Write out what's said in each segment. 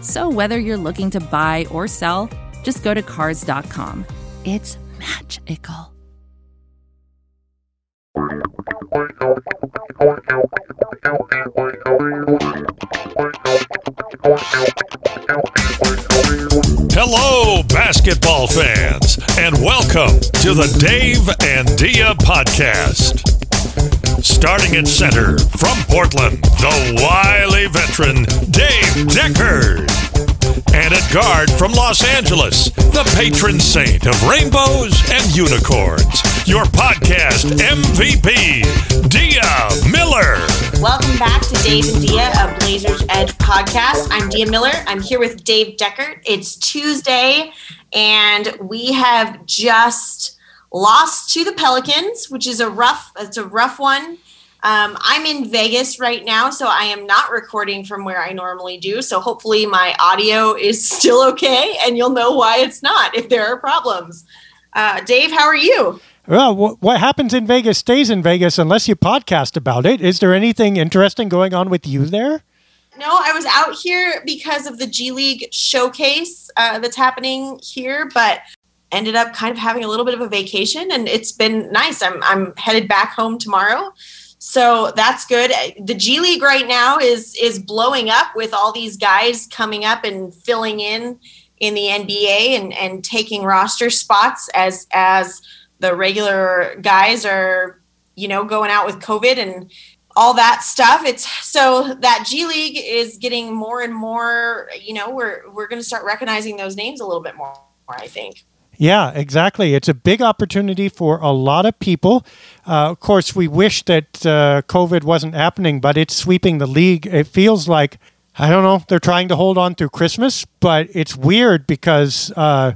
So whether you're looking to buy or sell, just go to Cars.com. It's magical. Hello, basketball fans, and welcome to the Dave and Dia podcast. Starting at center from Portland, the wily veteran Dave Deckard. And at guard from Los Angeles, the patron saint of rainbows and unicorns, your podcast MVP, Dia Miller. Welcome back to Dave and Dia, a Blazers Edge podcast. I'm Dia Miller. I'm here with Dave Deckard. It's Tuesday, and we have just lost to the Pelicans, which is a rough. It's a rough one. Um, I'm in Vegas right now, so I am not recording from where I normally do. So hopefully my audio is still okay, and you'll know why it's not if there are problems. Uh, Dave, how are you? Well, wh- what happens in Vegas stays in Vegas unless you podcast about it. Is there anything interesting going on with you there? No, I was out here because of the G League showcase uh, that's happening here, but ended up kind of having a little bit of a vacation, and it's been nice. I'm I'm headed back home tomorrow, so that's good. The G League right now is is blowing up with all these guys coming up and filling in in the NBA and and taking roster spots as as the regular guys are you know going out with COVID and all that stuff. It's so that G League is getting more and more. You know, we're we're going to start recognizing those names a little bit more. I think. Yeah, exactly. It's a big opportunity for a lot of people. Uh, of course, we wish that uh, COVID wasn't happening, but it's sweeping the league. It feels like, I don't know, they're trying to hold on through Christmas, but it's weird because uh,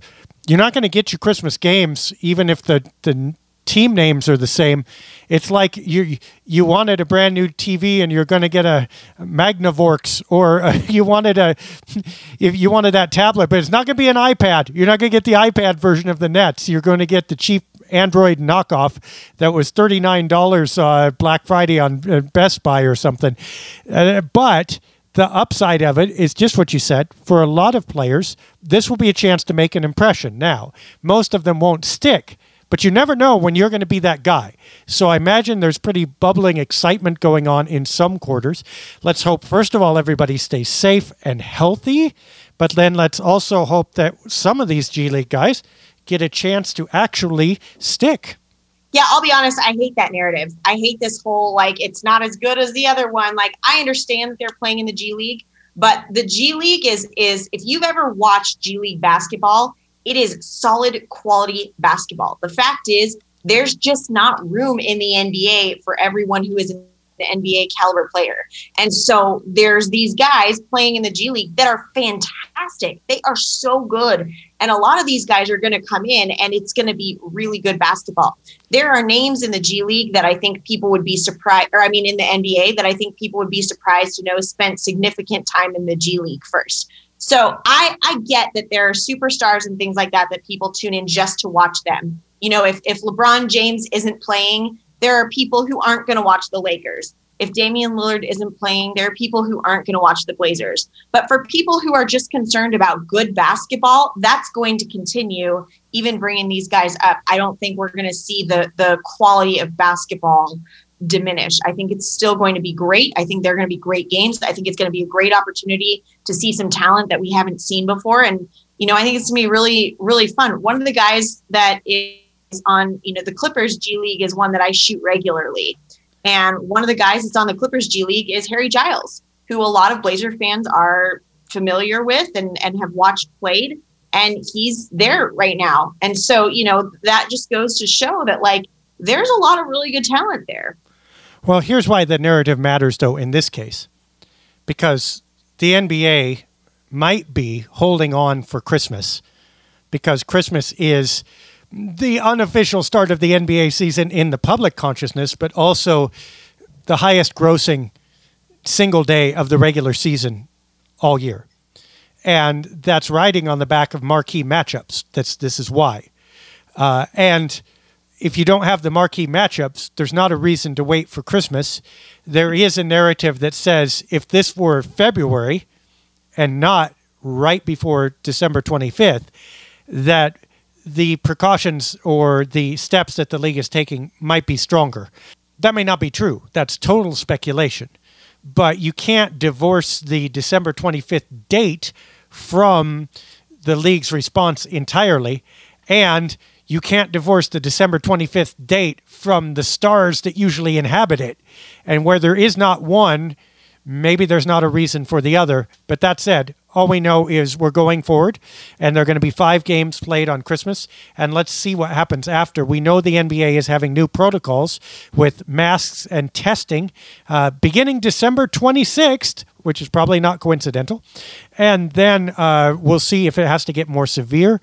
you're not going to get your Christmas games, even if the, the team names are the same. It's like you you wanted a brand new TV and you're going to get a Magnavox, or you wanted a if you wanted that tablet, but it's not going to be an iPad. You're not going to get the iPad version of the Nets. You're going to get the cheap Android knockoff that was thirty nine dollars uh, Black Friday on uh, Best Buy or something. Uh, but the upside of it is just what you said. For a lot of players, this will be a chance to make an impression. Now, most of them won't stick but you never know when you're going to be that guy. So I imagine there's pretty bubbling excitement going on in some quarters. Let's hope, first of all, everybody stays safe and healthy. But then let's also hope that some of these G League guys get a chance to actually stick. Yeah, I'll be honest. I hate that narrative. I hate this whole like it's not as good as the other one. Like I understand that they're playing in the G League, but the G League is is if you've ever watched G League basketball, it is solid quality basketball. The fact is, there's just not room in the NBA for everyone who is an NBA caliber player. And so there's these guys playing in the G League that are fantastic. They are so good. And a lot of these guys are going to come in and it's going to be really good basketball. There are names in the G League that I think people would be surprised, or I mean, in the NBA that I think people would be surprised to know spent significant time in the G League first. So I I get that there are superstars and things like that that people tune in just to watch them. You know, if if LeBron James isn't playing, there are people who aren't going to watch the Lakers. If Damian Lillard isn't playing, there are people who aren't going to watch the Blazers. But for people who are just concerned about good basketball, that's going to continue even bringing these guys up. I don't think we're going to see the the quality of basketball diminish. I think it's still going to be great. I think they're going to be great games. I think it's going to be a great opportunity to see some talent that we haven't seen before. And, you know, I think it's going to be really, really fun. One of the guys that is on, you know, the Clippers G League is one that I shoot regularly. And one of the guys that's on the Clippers G League is Harry Giles, who a lot of Blazer fans are familiar with and, and have watched played. And he's there right now. And so, you know, that just goes to show that, like, there's a lot of really good talent there. Well, here's why the narrative matters, though, in this case, because the NBA might be holding on for Christmas because Christmas is the unofficial start of the NBA season in the public consciousness, but also the highest grossing single day of the regular season all year. And that's riding on the back of marquee matchups. That's this is why. Uh, and if you don't have the marquee matchups, there's not a reason to wait for Christmas. There is a narrative that says if this were February and not right before December 25th, that the precautions or the steps that the league is taking might be stronger. That may not be true. That's total speculation. But you can't divorce the December 25th date from the league's response entirely. And you can't divorce the December 25th date from the stars that usually inhabit it. And where there is not one, maybe there's not a reason for the other. But that said, all we know is we're going forward, and there are going to be five games played on Christmas. And let's see what happens after. We know the NBA is having new protocols with masks and testing uh, beginning December 26th. Which is probably not coincidental. And then uh, we'll see if it has to get more severe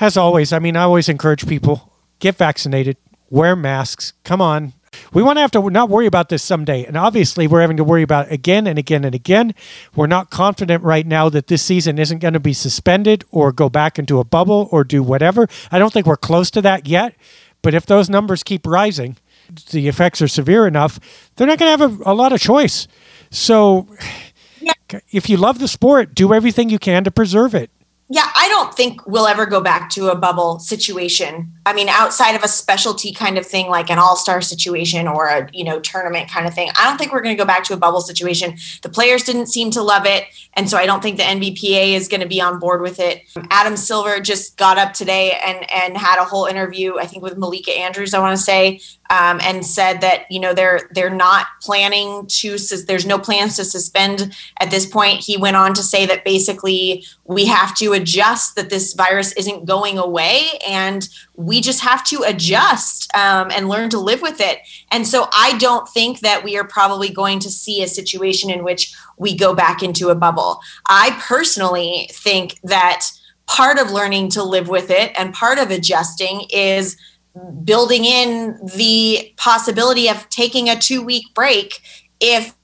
as always, I mean, I always encourage people get vaccinated, wear masks. Come on. We want to have to not worry about this someday. And obviously, we're having to worry about it again and again and again. We're not confident right now that this season isn't going to be suspended or go back into a bubble or do whatever. I don't think we're close to that yet. But if those numbers keep rising, the effects are severe enough, they're not going to have a, a lot of choice. So, if you love the sport, do everything you can to preserve it yeah, I don't think we'll ever go back to a bubble situation. I mean, outside of a specialty kind of thing, like an all-star situation or a you know tournament kind of thing, I don't think we're going to go back to a bubble situation. The players didn't seem to love it, and so I don't think the NBPA is going to be on board with it. Adam Silver just got up today and and had a whole interview, I think, with Malika Andrews. I want to say, um, and said that you know they're they're not planning to there's no plans to suspend at this point. He went on to say that basically we have to adjust that this virus isn't going away and we just have to adjust um, and learn to live with it. And so I don't think that we are probably going to see a situation in which we go back into a bubble. I personally think that part of learning to live with it and part of adjusting is building in the possibility of taking a two week break if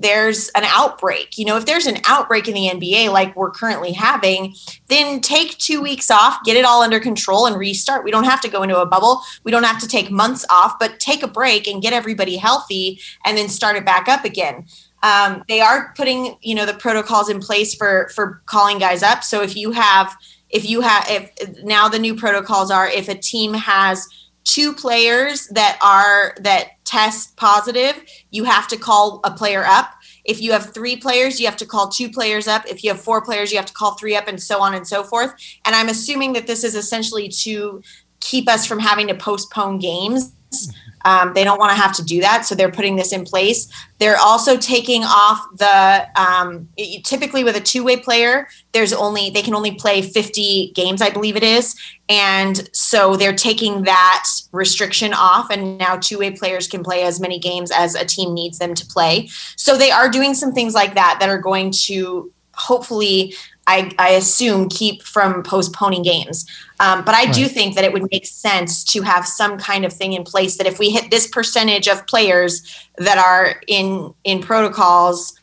there's an outbreak. You know, if there's an outbreak in the NBA like we're currently having, then take two weeks off, get it all under control, and restart. We don't have to go into a bubble. We don't have to take months off, but take a break and get everybody healthy and then start it back up again. Um, they are putting, you know, the protocols in place for for calling guys up. So if you have if you have if now the new protocols are if a team has two players that are that test positive you have to call a player up. If you have three players you have to call two players up. If you have four players you have to call three up and so on and so forth. And i'm assuming that this is essentially to keep us from having to postpone games mm-hmm. Um, they don't want to have to do that, so they're putting this in place. They're also taking off the um, typically with a two-way player. There's only they can only play 50 games, I believe it is, and so they're taking that restriction off, and now two-way players can play as many games as a team needs them to play. So they are doing some things like that that are going to hopefully I, I, assume keep from postponing games. Um, but I right. do think that it would make sense to have some kind of thing in place that if we hit this percentage of players that are in in protocols,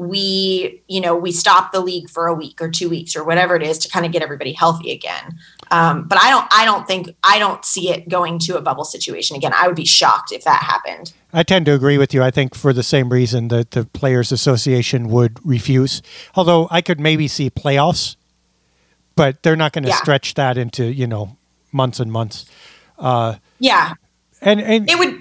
we you know we stop the league for a week or two weeks or whatever it is to kind of get everybody healthy again um, but i don't i don't think i don't see it going to a bubble situation again i would be shocked if that happened I tend to agree with you. I think for the same reason that the Players Association would refuse. Although I could maybe see playoffs, but they're not going to Yeah. stretch that into you know months and months. Uh, yeah and and it would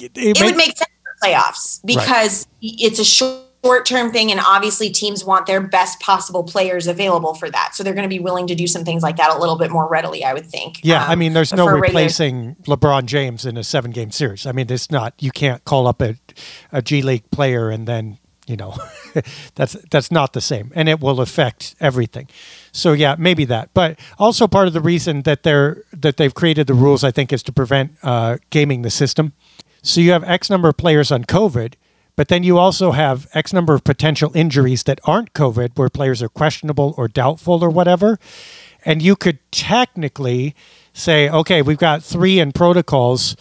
it, it may- would make sense for playoffs because it's a short short term thing and obviously teams want their best possible players available for that so they're going to be willing to do some things like that a little bit more readily i would think Yeah, Um, I mean, there's no for regular- replacing LeBron James in a seven game series. I mean, it's not. You can't call up a, a G League player and then you know that's that's not the same, and it will affect everything. So yeah, maybe that. But also part of the reason that they're that they've created the rules, I think, is to prevent uh, gaming the system. So you have X number of players on COVID. But then you also have X number of potential injuries that aren't COVID, where players are questionable or doubtful or whatever and you could technically say, okay, we've got three in protocols,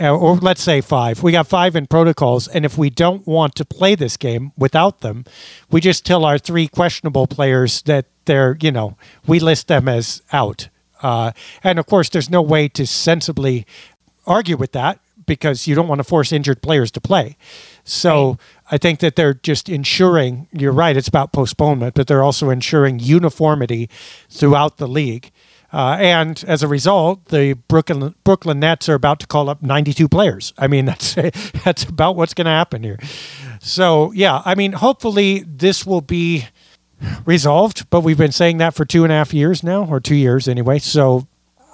or let's say five. We got five in protocols, and if we don't want to play this game without them, we just tell our three questionable players that they're, you know, we list them as out. Uh, and of course, there's no way to sensibly argue with that because you don't want to force injured players to play. So I think that they're just ensuring, you're right, it's about postponement, but they're also ensuring uniformity throughout the league. Uh, and as a result, the Brooklyn Brooklyn Nets are about to call up 92 players. I mean, that's that's about what's going to happen here. So yeah, I mean, hopefully this will be resolved. But we've been saying that for two and a half years now, or two years anyway. So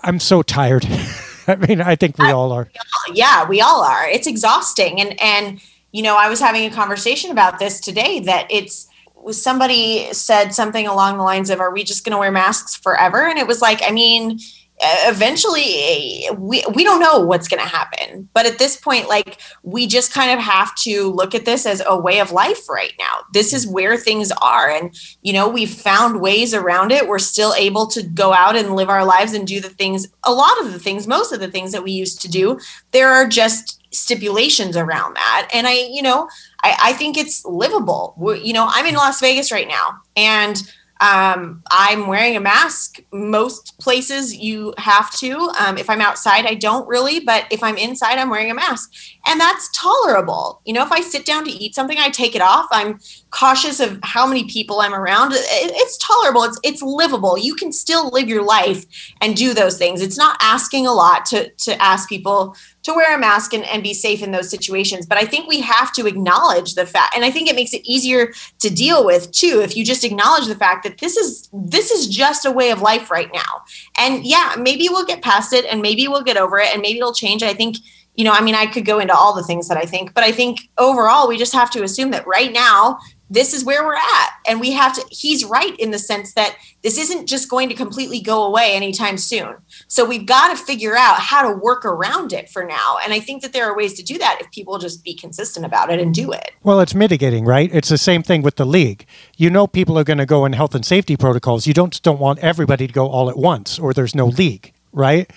I'm so tired. I mean, I think we all are. yeah we all are it's exhausting and and you know i was having a conversation about this today that it's was somebody said something along the lines of are we just going to wear masks forever? And it was like i mean eventually eh, we we don't know what's going to happen. But at this point like we just kind of have to look at this as a way of life right now. This is where things are. And you know we've found ways around it. We're still able to go out and live our lives and do the things a lot of the things most of the things that we used to do. There are just stipulations around that. And i you know i, I think it's livable. We you know i'm in las vegas right now. And um, I'm wearing a mask. Most places you have to. Um, if I'm outside, I don't really, but if I'm inside, I'm wearing a mask. And that's tolerable. You know, if I sit down to eat something, I take it off. I'm cautious of how many people I'm around. It- it's tolerable. It's it's livable. You can still live your life and do those things. It's not asking a lot to to ask people to wear a mask and, and be safe in those situations. But I think we have to acknowledge the fact, and I think it makes it easier to deal with too if you just acknowledge the fact that this is this is just a way of life right now. And yeah, maybe we'll get past it and maybe we'll get over it and maybe it'll change. I think, you know, I mean, I could go into all the things that I think, but I think overall we just have to assume that right now this is where we're at. And we have to, he's right in the sense that this isn't just going to completely go away anytime soon. So we've got to figure out how to work around it for now. And I think that there are ways to do that if people just be consistent about it and do it. Well, it's mitigating, right? It's the same thing with the league. You know, people are going to go in health and safety protocols. You don't don't want everybody to go all at once, or there's no league, right?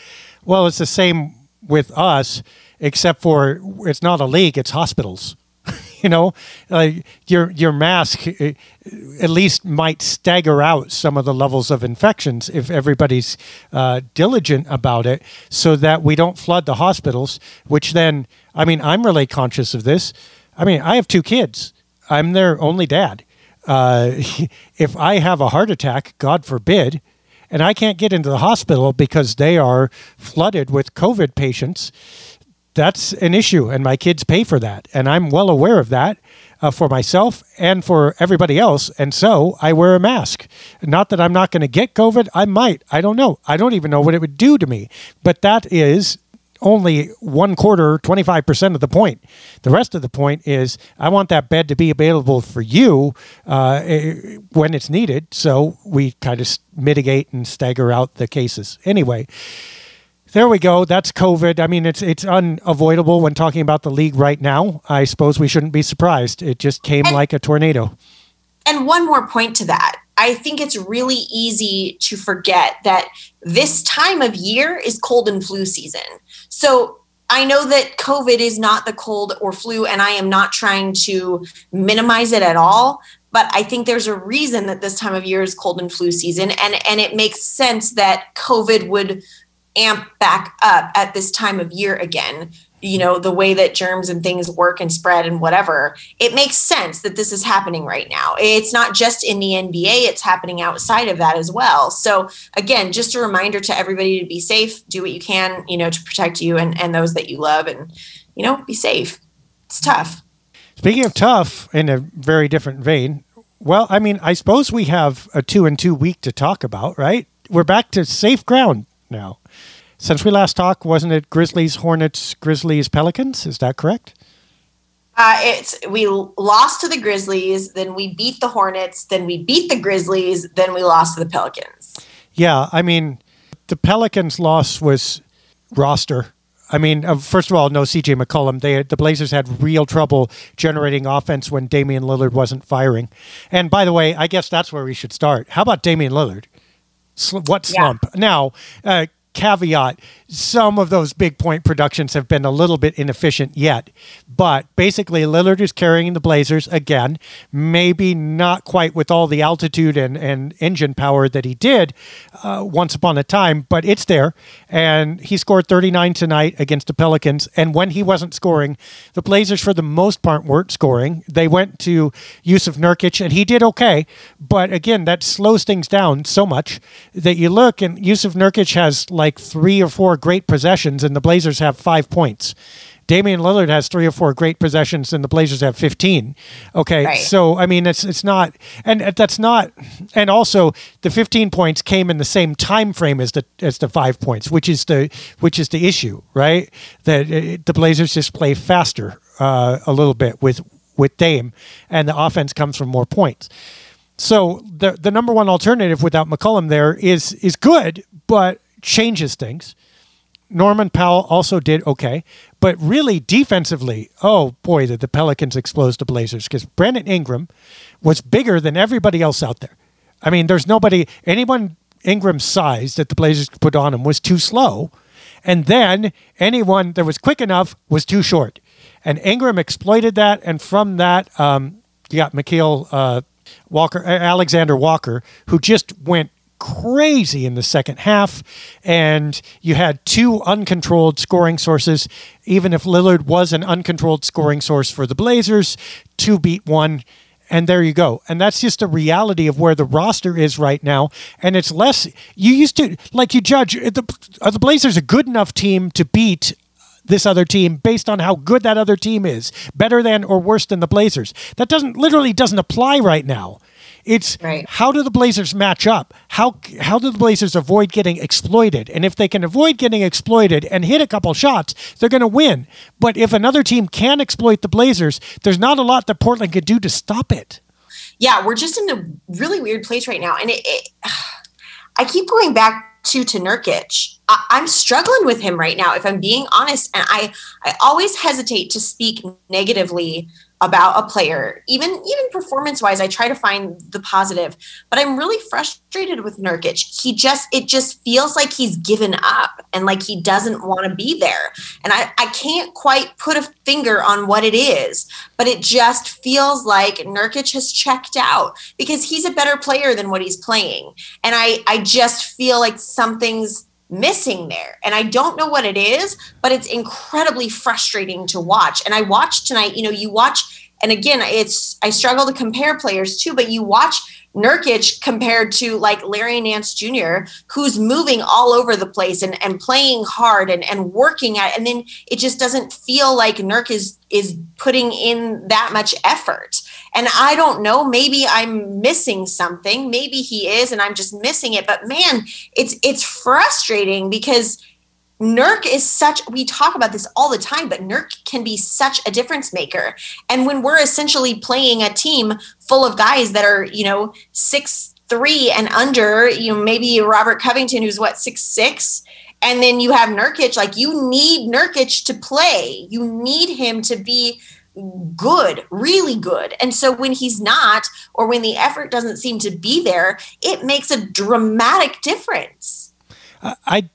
Well, it's the same with us, except for it's not a league; it's hospitals. you know, like your your mask eh, at least might stagger out some of the levels of infections if everybody's uh, diligent about it, so that we don't flood the hospitals. Which then, I mean, I'm really conscious of this. I mean, I have two kids. I'm their only dad. Uh, if I have a heart attack, God forbid, and I can't get into the hospital because they are flooded with COVID patients, that's an issue, and my kids pay for that, and I'm well aware of that uh, for myself and for everybody else, and so I wear a mask. Not that I'm not going to get COVID, I might. I don't know. I don't even know what it would do to me, but that is only one quarter, 25% of the point. The rest of the point is I want that bed to be available for you uh, eh, when it's needed. So we kind of mitigate and stagger out the cases. Anyway, there we go. That's COVID. I mean, it's it's unavoidable when talking about the league right now. I suppose we shouldn't be surprised. It just came like a tornado. And one more point to that. I think it's really easy to forget that this time of year is cold and flu season. So I know that COVID is not the cold or flu, and I am not trying to minimize it at all. But I think there's a reason that this time of year is cold and flu season, and and it makes sense that COVID would amp back up at this time of year again. You know the way that germs and things work and spread and whatever it makes sense that this is happening right now. It's not just in the nba it's happening outside of that as well. So again just a reminder to everybody to be safe. Do what you can you know to protect you and, and those that you love and you know be safe. It's tough. Speaking of tough in a very different vein well i mean i suppose we have a two and two week to talk about right? We're back to safe ground now since we last talked, wasn't it Grizzlies, Hornets, Grizzlies, Pelicans? Is that correct? Uh, it's we lost to the Grizzlies, then we beat the Hornets, then we beat the Grizzlies, then we lost to the Pelicans. Yeah, I mean, the Pelicans' loss was roster. I mean, uh, first of all, no CJ McCollum. They the Blazers had real trouble generating offense when Damian Lillard wasn't firing. And by the way, I guess that's where we should start. How about Damian Lillard? Sl- what slump? Yeah. Now, uh, caveat some of those big point productions have been a little bit inefficient yet. But basically lillard is carrying the blazers again maybe not quite with all the altitude and, and engine power that he did uh, once upon a time but it's there. And he scored 39 tonight against the pelicans. And when he wasn't scoring the blazers for the most part weren't scoring. They went to Jusuf Nurkic and he did okay. But again that slows things down so much that you look and Jusuf Nurkic has like three or four great possessions, and the Blazers have five points. Damian Lillard has three or four great possessions, and the Blazers have fifteen. Okay, right. so I mean, it's it's not, and that's not, and also the fifteen points came in the same time frame as the as the five points, which is the which is the issue, right? That it, the Blazers just play faster uh, a little bit with with Dame, and the offense comes from more points. So the the number one alternative without McCollum there is is good, but changes things. Norman Powell also did okay, but really defensively, oh boy, did the Pelicans explode the Blazers because Brandon Ingram was bigger than everybody else out there. I mean, there's nobody, anyone Ingram's size that the Blazers could put on him was too slow. And then anyone that was quick enough was too short. And Ingram exploited that. And from that, um, you got Nickeil uh, Walker, Alexander Walker, who just went crazy in the second half, and you had two uncontrolled scoring sources. Even if Lillard was an uncontrolled scoring source for the Blazers, two beat one. And there you go. And that's just a reality of where the roster is right now. And it's less, you used to, like you judge, are the Blazers a good enough team to beat this other team based on how good that other team is, better than or worse than the Blazers. That doesn't literally doesn't apply right now. It's right. how do the Blazers match up? How how do the Blazers avoid getting exploited? And if they can avoid getting exploited and hit a couple shots, they're going to win. But if another team can exploit the Blazers, there's not a lot that Portland could do to stop it. Yeah, we're just in a really weird place right now, and it, it I keep going back to to Nurkic. I'm struggling with him right now, if I'm being honest, and I I always hesitate to speak negatively about a player, even even performance wise, I try to find the positive. But I'm really frustrated with Nurkic. He just it just feels like he's given up and like he doesn't want to be there. And I, I can't quite put a finger on what it is, but it just feels like Nurkic has checked out because he's a better player than what he's playing. And I I just feel like something's missing there. And I don't know what it is, but it's incredibly frustrating to watch. And I watched tonight, you know, you watch, and again, it's, I struggle to compare players too, but you watch Nurkic compared to like Larry Nance Jr., who's moving all over the place and, and playing hard and, and working at, and then it just doesn't feel like Nurk is is putting in that much effort. And I don't know, maybe I'm missing something. Maybe he is and I'm just missing it. But man, it's it's frustrating because Nurk is such we talk about this all the time, but Nurk can be such a difference maker. And when we're essentially playing a team full of guys that are, you know, six three and under, you know, maybe Robert Covington, who's what, six six, and then you have Nurkic, like you need Nurkic to play. You need him to be good, really good. And so when he's not, or when the effort doesn't seem to be there, it makes a dramatic difference. I,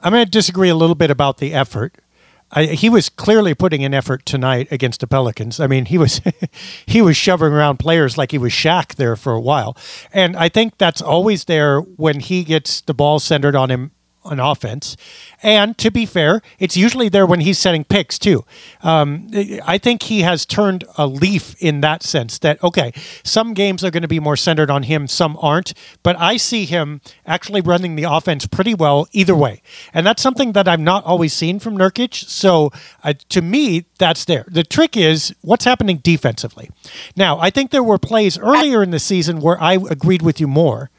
I'm going to disagree a little bit about the effort. I, he was clearly putting an effort tonight against the Pelicans. I mean, he was he was shoving around players like he was Shaq there for a while, and I think that's always there when he gets the ball centered on him on offense. And to be fair, it's usually there when he's setting picks too. Um, I think he has turned a leaf in that sense that, okay, some games are going to be more centered on him, some aren't. But I see him actually running the offense pretty well either way. And that's something that I've not always seen from Nurkic. So uh, to me, that's there. The trick is what's happening defensively. Now, I think there were plays earlier in the season where I agreed with you more.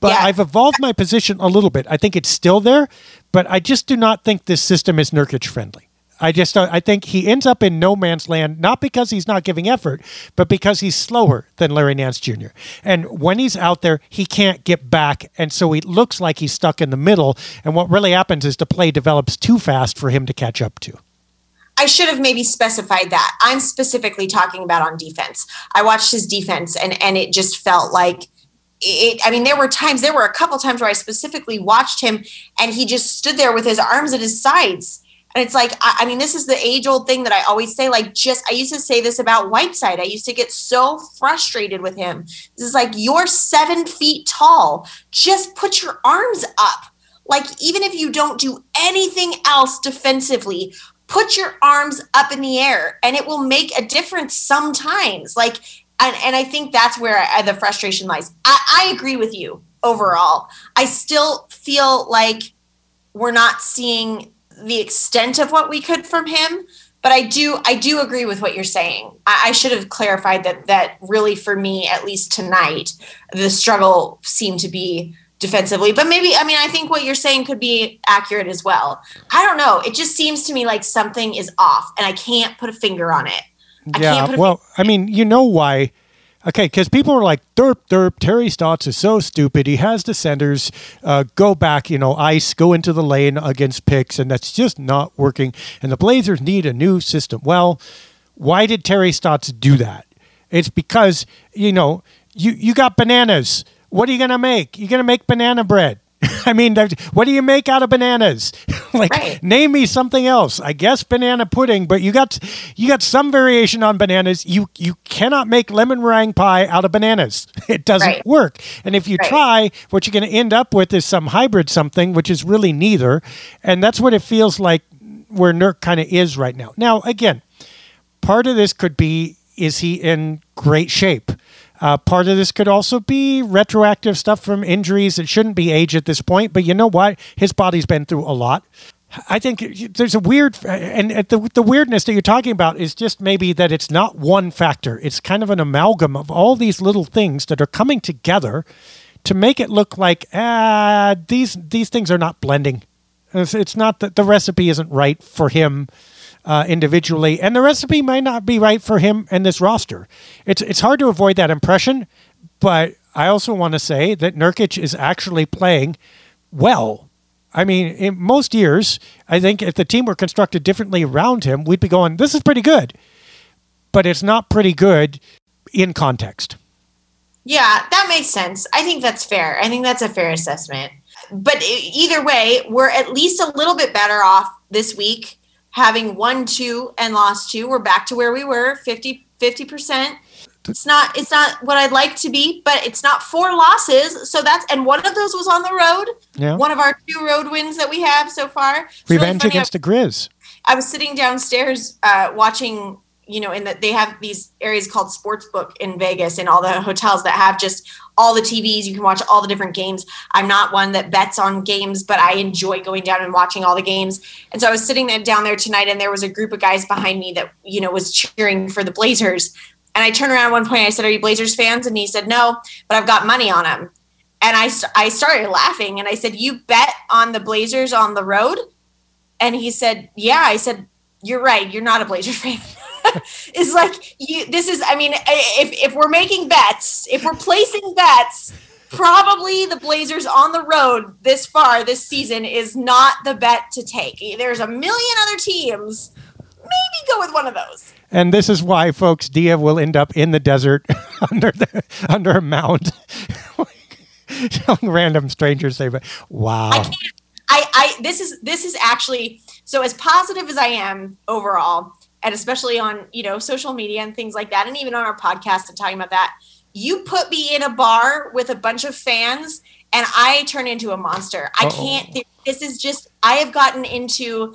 But yeah. I've evolved my position a little bit. I think it's still there, but I just do not think this system is Nurkic friendly. I just uh, I think he ends up in no man's land not because he's not giving effort, but because he's slower than Larry Nance Jr. And when he's out there, he can't get back, and so he looks like he's stuck in the middle. And what really happens is the play develops too fast for him to catch up to. I should have maybe specified that. I'm specifically talking about on defense. I watched his defense, and and it just felt like it, I mean, there were times, there were a couple times where I specifically watched him and he just stood there with his arms at his sides. And it's like, I, I mean, this is the age old thing that I always say. Like, just, I used to say this about Whiteside. I used to get so frustrated with him. This is like, you're seven feet tall. Just put your arms up. Like, even if you don't do anything else defensively, put your arms up in the air and it will make a difference sometimes. Like, and, and I think that's where I, the frustration lies. I, I agree with you overall. I still feel like we're not seeing the extent of what we could from him but I do I do agree with what you're saying. I, I, should have clarified that that really for me, at least tonight, the struggle seemed to be defensively. But maybe I mean I think what you're saying could be accurate as well. I don't know. It just seems to me like something is off, and I can't put a finger on it. Yeah, well, I mean, you know why? Okay, because people are like, derp, derp, Terry Stotts is so stupid. He has defenders uh, go back, you know, ice, go into the lane against picks, and that's just not working. And the Blazers need a new system. Well, why did Terry Stotts do that? It's because, you know, you, you got bananas. What are you going to make? You're going to make banana bread. I mean, what do you make out of bananas? like, right. name me something else. I guess banana pudding, but you got you got some variation on bananas. You you cannot make lemon meringue pie out of bananas. It doesn't right. work. And if you right. try, what you're going to end up with is some hybrid something, which is really neither. And that's what it feels like where Nurk kind of is right now. Now, again, part of this could be is he in great shape? Uh, part of this could also be retroactive stuff from injuries. It shouldn't be age at this point, but you know what? His body's been through a lot. I think there's a weird, and the, the weirdness that you're talking about is just maybe that it's not one factor. It's kind of an amalgam of all these little things that are coming together to make it look like ah, these these things are not blending. It's, it's not that the recipe isn't right for him uh, individually, and the recipe might not be right for him and this roster. It's it's hard to avoid that impression, but I also want to say that Nurkic is actually playing well. I mean, in most years, I think if the team were constructed differently around him, we'd be going, "This is pretty good," but it's not pretty good in context. Yeah, that makes sense. I think that's fair. I think that's a fair assessment. But either way, we're at least a little bit better off this week having won two and lost two, we're back to where we were 50 percent. It's not it's not what I'd like to be, but it's not four losses. So that's and one of those was on the road. Yeah. One of our two road wins that we have so far. It's Revenge really against the Grizz. I was sitting downstairs uh, watching you know, in that they have these areas called Sportsbook in Vegas and all the hotels that have just all the TVs. You can watch all the different games. I'm not one that bets on games, but I enjoy going down and watching all the games. And so I was sitting down there tonight, and there was a group of guys behind me that you know was cheering for the Blazers. And I turned around at one point. I said, "Are you Blazers fans?" And he said, "No, but I've got money on them." And I I started laughing, and I said, "You bet on the Blazers on the road?" And he said, "Yeah." I said, "You're right. You're not a Blazers fan." is like you this is i mean if if we're making bets if we're placing bets probably the blazers on the road this far this season is not the bet to take. There's a million other teams. Maybe go with one of those. And this is why folks dia will end up in the desert under the under a mound. Telling random strangers say but wow. I, I this is this is actually so as positive as I am overall, and especially on you know social media and things like that, and even on our podcast and talking about that. You put me in a bar with a bunch of fans, and I turn into a monster. I Uh-oh. can't. This is just I have gotten into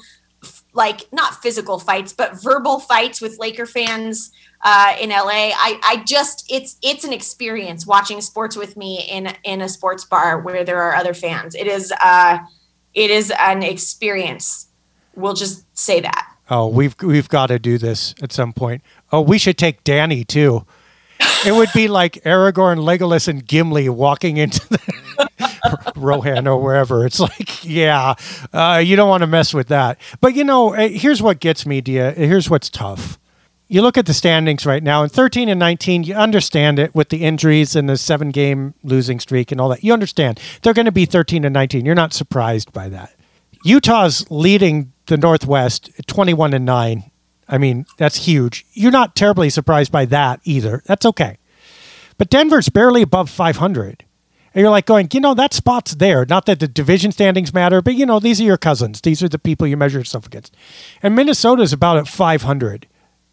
like not physical fights, but verbal fights with Laker fans uh, in LA. I, I just it's it's an experience watching sports with me in in a sports bar where there are other fans. It is uh, it is an experience. We'll just say that. Oh, we've we've got to do this at some point. Oh, we should take Danny too. It would be like Aragorn, Legolas, and Gimli walking into the Rohan or wherever. It's like, yeah, uh, you don't want to mess with that. But you know, eh, here's what gets me, Dia. Here's what's tough you look at the standings right now, in 13 and 19, you understand it with the injuries and the seven game losing streak and all that. You understand they're going to be 13 and 19. You're not surprised by that. Utah's leading the Northwest 21 and 9. I mean, that's huge. You're not terribly surprised by that either. That's okay. But Denver's barely above 500. And you're like going, you know, that spot's there. Not that the division standings matter, but, you know, these are your cousins. These are the people you measure yourself against. And Minnesota's about at 500.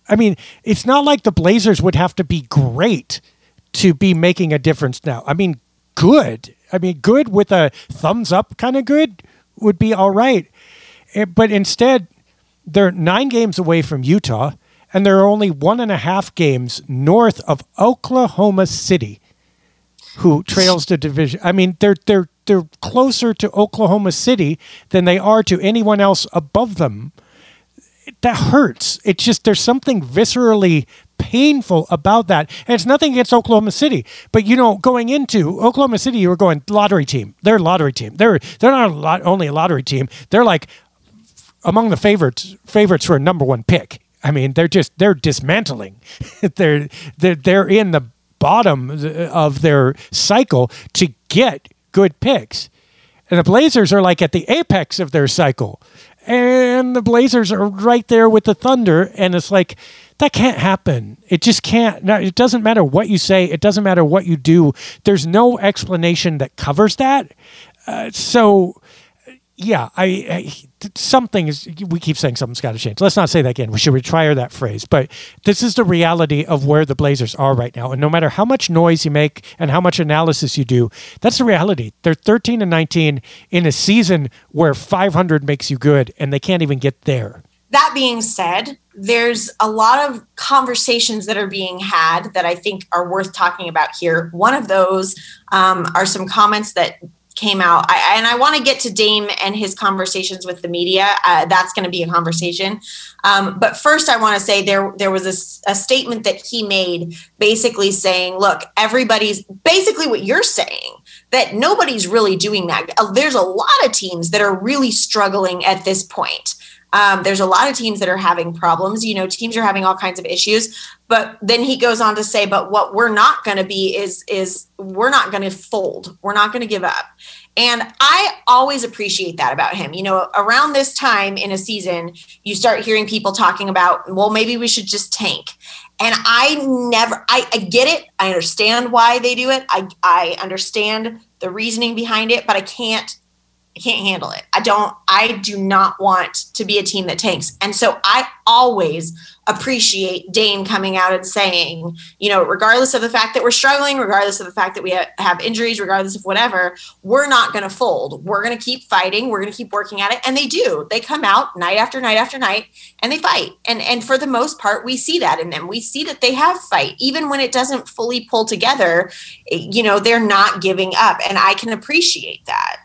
I mean, it's not like the Blazers would have to be great to be making a difference now. I mean, good. I mean, good with a thumbs up kind of good would be all right. Eh, but instead, they're nine games away from Utah, and they're only one and a half games north of Oklahoma City, who trails the division. I mean, they're they're they're closer to Oklahoma City than they are to anyone else above them that hurts. It's just there's something viscerally painful about that. And it's nothing against Oklahoma City, but you know, going into Oklahoma City, you were going lottery team. They're a lottery team. They're they're not a lot, only a lottery team. They're like among the favorites favorites for a number one pick. I mean, they're just they're dismantling. they're they're they're in the bottom of their cycle to get good picks. And the Blazers are like at the apex of their cycle and the Blazers are right there with the Thunder, and it's like that can't happen. It just can't. It doesn't matter what you say. It doesn't matter what you do. There's no explanation that covers that. Uh, so yeah, I, I, something is. We keep saying something's got to change. Let's not say that again. We should retire that phrase. But this is the reality of where the Blazers are right now. And no matter how much noise you make and how much analysis you do, that's the reality. They're 13 and 19 in a season where 500 makes you good, and they can't even get there. That being said, there's a lot of conversations that are being had that I think are worth talking about here. One of those um, are some comments that came out. I, and i want to get to dame and his conversations with the media. Uh, that's going to be a conversation. Um, but first i want to say there there was a, a, statement that he made basically saying look everybody's basically what you're saying that nobody's really doing that. Uh, there's a lot of teams that are really struggling at this point um, there's a lot of teams that are having problems. You know, teams are having all kinds of issues. But then he goes on to say, but what we're not going to be is is we're not going to fold. We're not going to give up. And I always appreciate that about him. You know, around this time in a season, you start hearing people talking about, well, maybe we should just tank. And I never, I, I get it. I understand why they do it. I, I understand the reasoning behind it, but I can't I can't handle it. I don't, I do not want to be a team that tanks. And so I always appreciate Dame coming out and saying, you know, regardless of the fact that we're struggling, regardless of the fact that we have injuries, regardless of whatever, we're not going to fold. We're going to keep fighting. We're going to keep working at it. And they do. They come out night after night after night and they fight. And and for the most part, we see that in them. We see that they have fight, even when it doesn't fully pull together. Eh, you know, they're not giving up, and I can appreciate that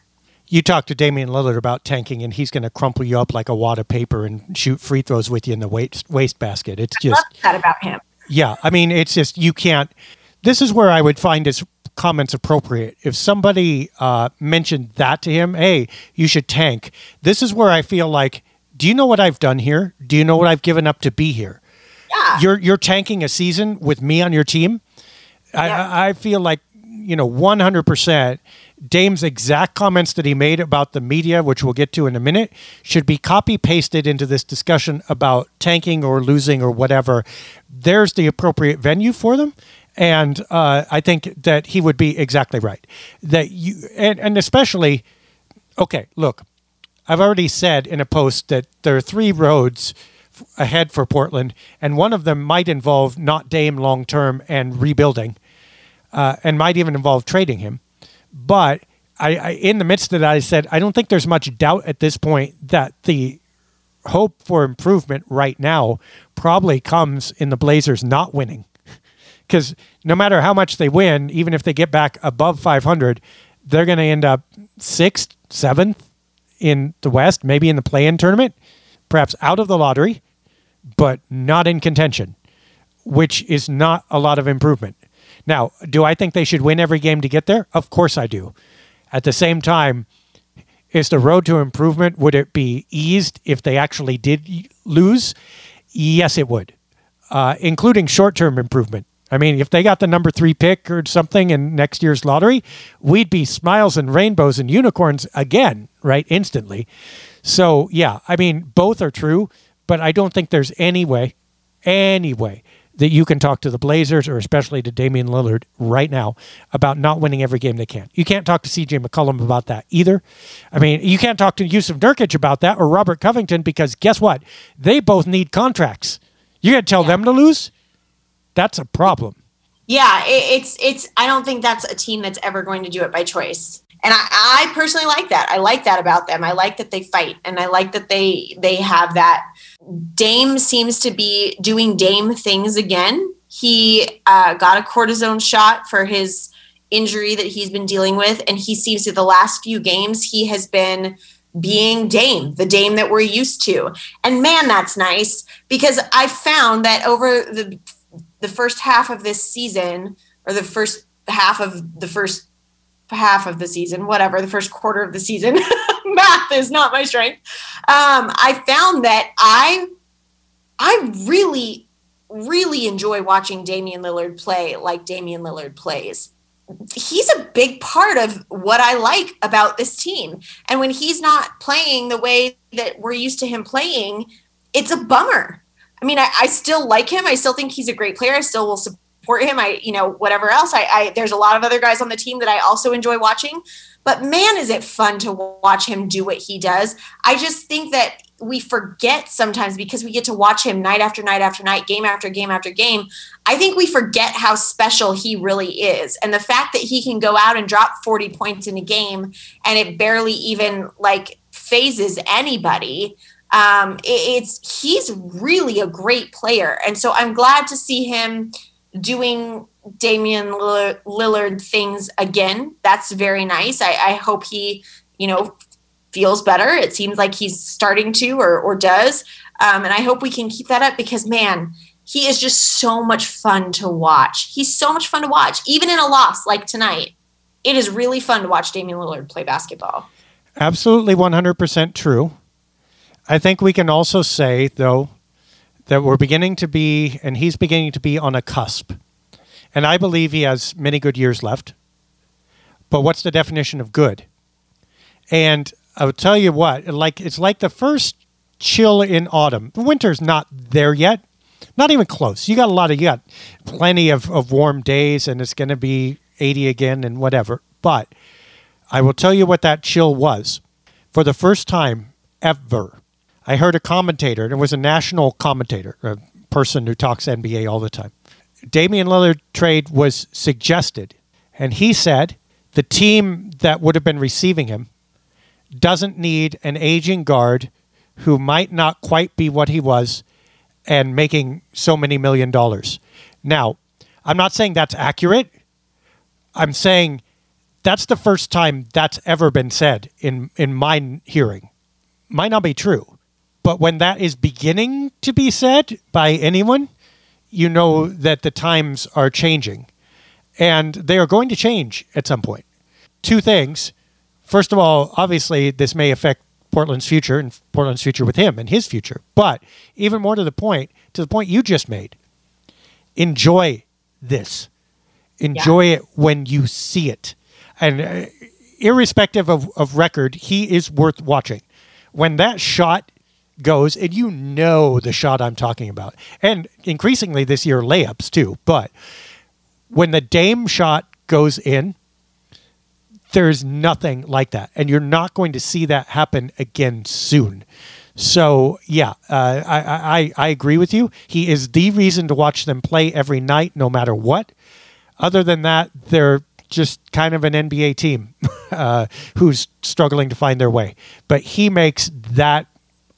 you talk to Damian Lillard about tanking, and he's going to crumple you up like a wad of paper and shoot free throws with you in the waste basket. It's just that about him. Yeah, I mean, it's just you can't. This is where I would find his comments appropriate. If somebody uh, mentioned that to him, hey, you should tank. This is where I feel like, do you know what I've done here? Do you know what I've given up to be here? Yeah. You're you're tanking a season with me on your team. Yeah. I, I feel like you know 100 percent Dame's exact comments that he made about the media, which we'll get to in a minute, should be copy pasted into this discussion about tanking or losing or whatever. There's the appropriate venue for them. And uh, I think that he would be exactly right. That you and, and especially, okay, look, I've already said in a post that there are three roads ahead for Portland, and one of them might involve not Dame long term and rebuilding, uh, and might even involve trading him. But I, I, in the midst of that, I said I don't think there's much doubt at this point that the hope for improvement right now probably comes in the Blazers not winning. Because no matter how much they win, even if they get back above 500, they're going to end up sixth, seventh in the West, maybe in the play in tournament, perhaps out of the lottery, but not in contention, which is not a lot of improvement. Now, do I think they should win every game to get there? Of course I do. At the same time, is the road to improvement would it be eased if they actually did lose yes it would uh, including short-term improvement i mean if they got the number three pick or something in next year's lottery we'd be smiles and rainbows and unicorns again right instantly so yeah i mean both are true but i don't think there's any way any way that you can talk to the Blazers or especially to Damian Lillard right now about not winning every game they can. You can't talk to CJ McCollum about that either. I mean, you can't talk to Jusuf Nurkic about that or Robert Covington because guess what? They both need contracts. You're going to tell yeah. them to lose? That's a problem. Yeah, it, it's it's I don't think that's a team that's ever going to do it by choice. And I, I personally like that. I like that about them. I like that they fight and I like that they they have that Dame seems to be doing Dame things again. He uh, got a cortisone shot for his injury that he's been dealing with, and he seems to the last few games he has been being Dame, the Dame that we're used to. And man, that's nice because I found that over the the first half of this season, or the first half of the first half of the season, whatever, the first quarter of the season. Math is not my strength. Um, I found that I I really, really enjoy watching Damian Lillard play like Damian Lillard plays. He's a big part of what I like about this team. And when he's not playing the way that we're used to him playing, it's a bummer. I mean, I, I still like him. I still think he's a great player. I still will support him. I, you know, whatever else. I, I there's a lot of other guys on the team that I also enjoy watching. But man, is it fun to watch him do what he does. I just think that we forget sometimes because we get to watch him night after night after night, game after game after game. I think we forget how special he really is. And the fact that he can go out and drop 40 points in a game and it barely even like phases anybody. Um, it, it's he's really a great player. And so I'm glad to see him doing Damian Lillard things again. That's very nice. I, I, hope he, you know, feels better. It seems like he's starting to or, or does. Um, and I hope we can keep that up because, man, he is just so much fun to watch. He's so much fun to watch, even in a loss like tonight. It is really fun to watch Damian Lillard play basketball. Absolutely 100% true. I think we can also say, though, that we're beginning to be, and he's beginning to be on a cusp. And I believe he has many good years left. But what's the definition of good? And I'll tell you what, like it's like the first chill in autumn. The winter's not there yet. Not even close. You got a lot of you got plenty of, of warm days and it's gonna be 80 again and whatever. But I will tell you what that chill was. For the first time ever, I heard a commentator, and it was a national commentator, a person who talks NBA all the time. Damian Lillard trade was suggested, and he said the team that would have been receiving him doesn't need an aging guard who might not quite be what he was and making so many million dollars. Now, I'm not saying that's accurate. I'm saying that's the first time that's ever been said in in my hearing. Might not be true. But when that is beginning to be said by anyone, you know that the times are changing. And they are going to change at some point. Two things. First of all, obviously, this may affect Portland's future and Portland's future with him and his future. But even more to the point, to the point you just made, enjoy this. Enjoy yeah. it when you see it. And uh, irrespective of, of record, he is worth watching. When that shot goes, and you know the shot I'm talking about. And increasingly this year, layups too. But when the Dame shot goes in, There's nothing like that. And you're not going to see that happen again soon. So, yeah, uh, I, I, I agree with you. He is the reason to watch them play every night, no matter what. Other than that, they're just kind of an NBA team uh, who's struggling to find their way. But he makes that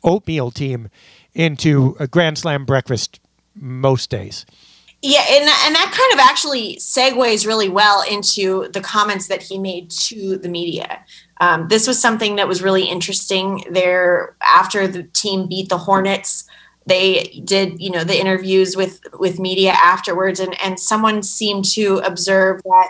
oatmeal team into a Grand Slam breakfast most days. Yeah, and and that kind of actually segues really well into the comments that he made to the media. Um, this was something that was really interesting. There, after the team beat the Hornets, they did you know the interviews with with media afterwards, and and someone seemed to observe that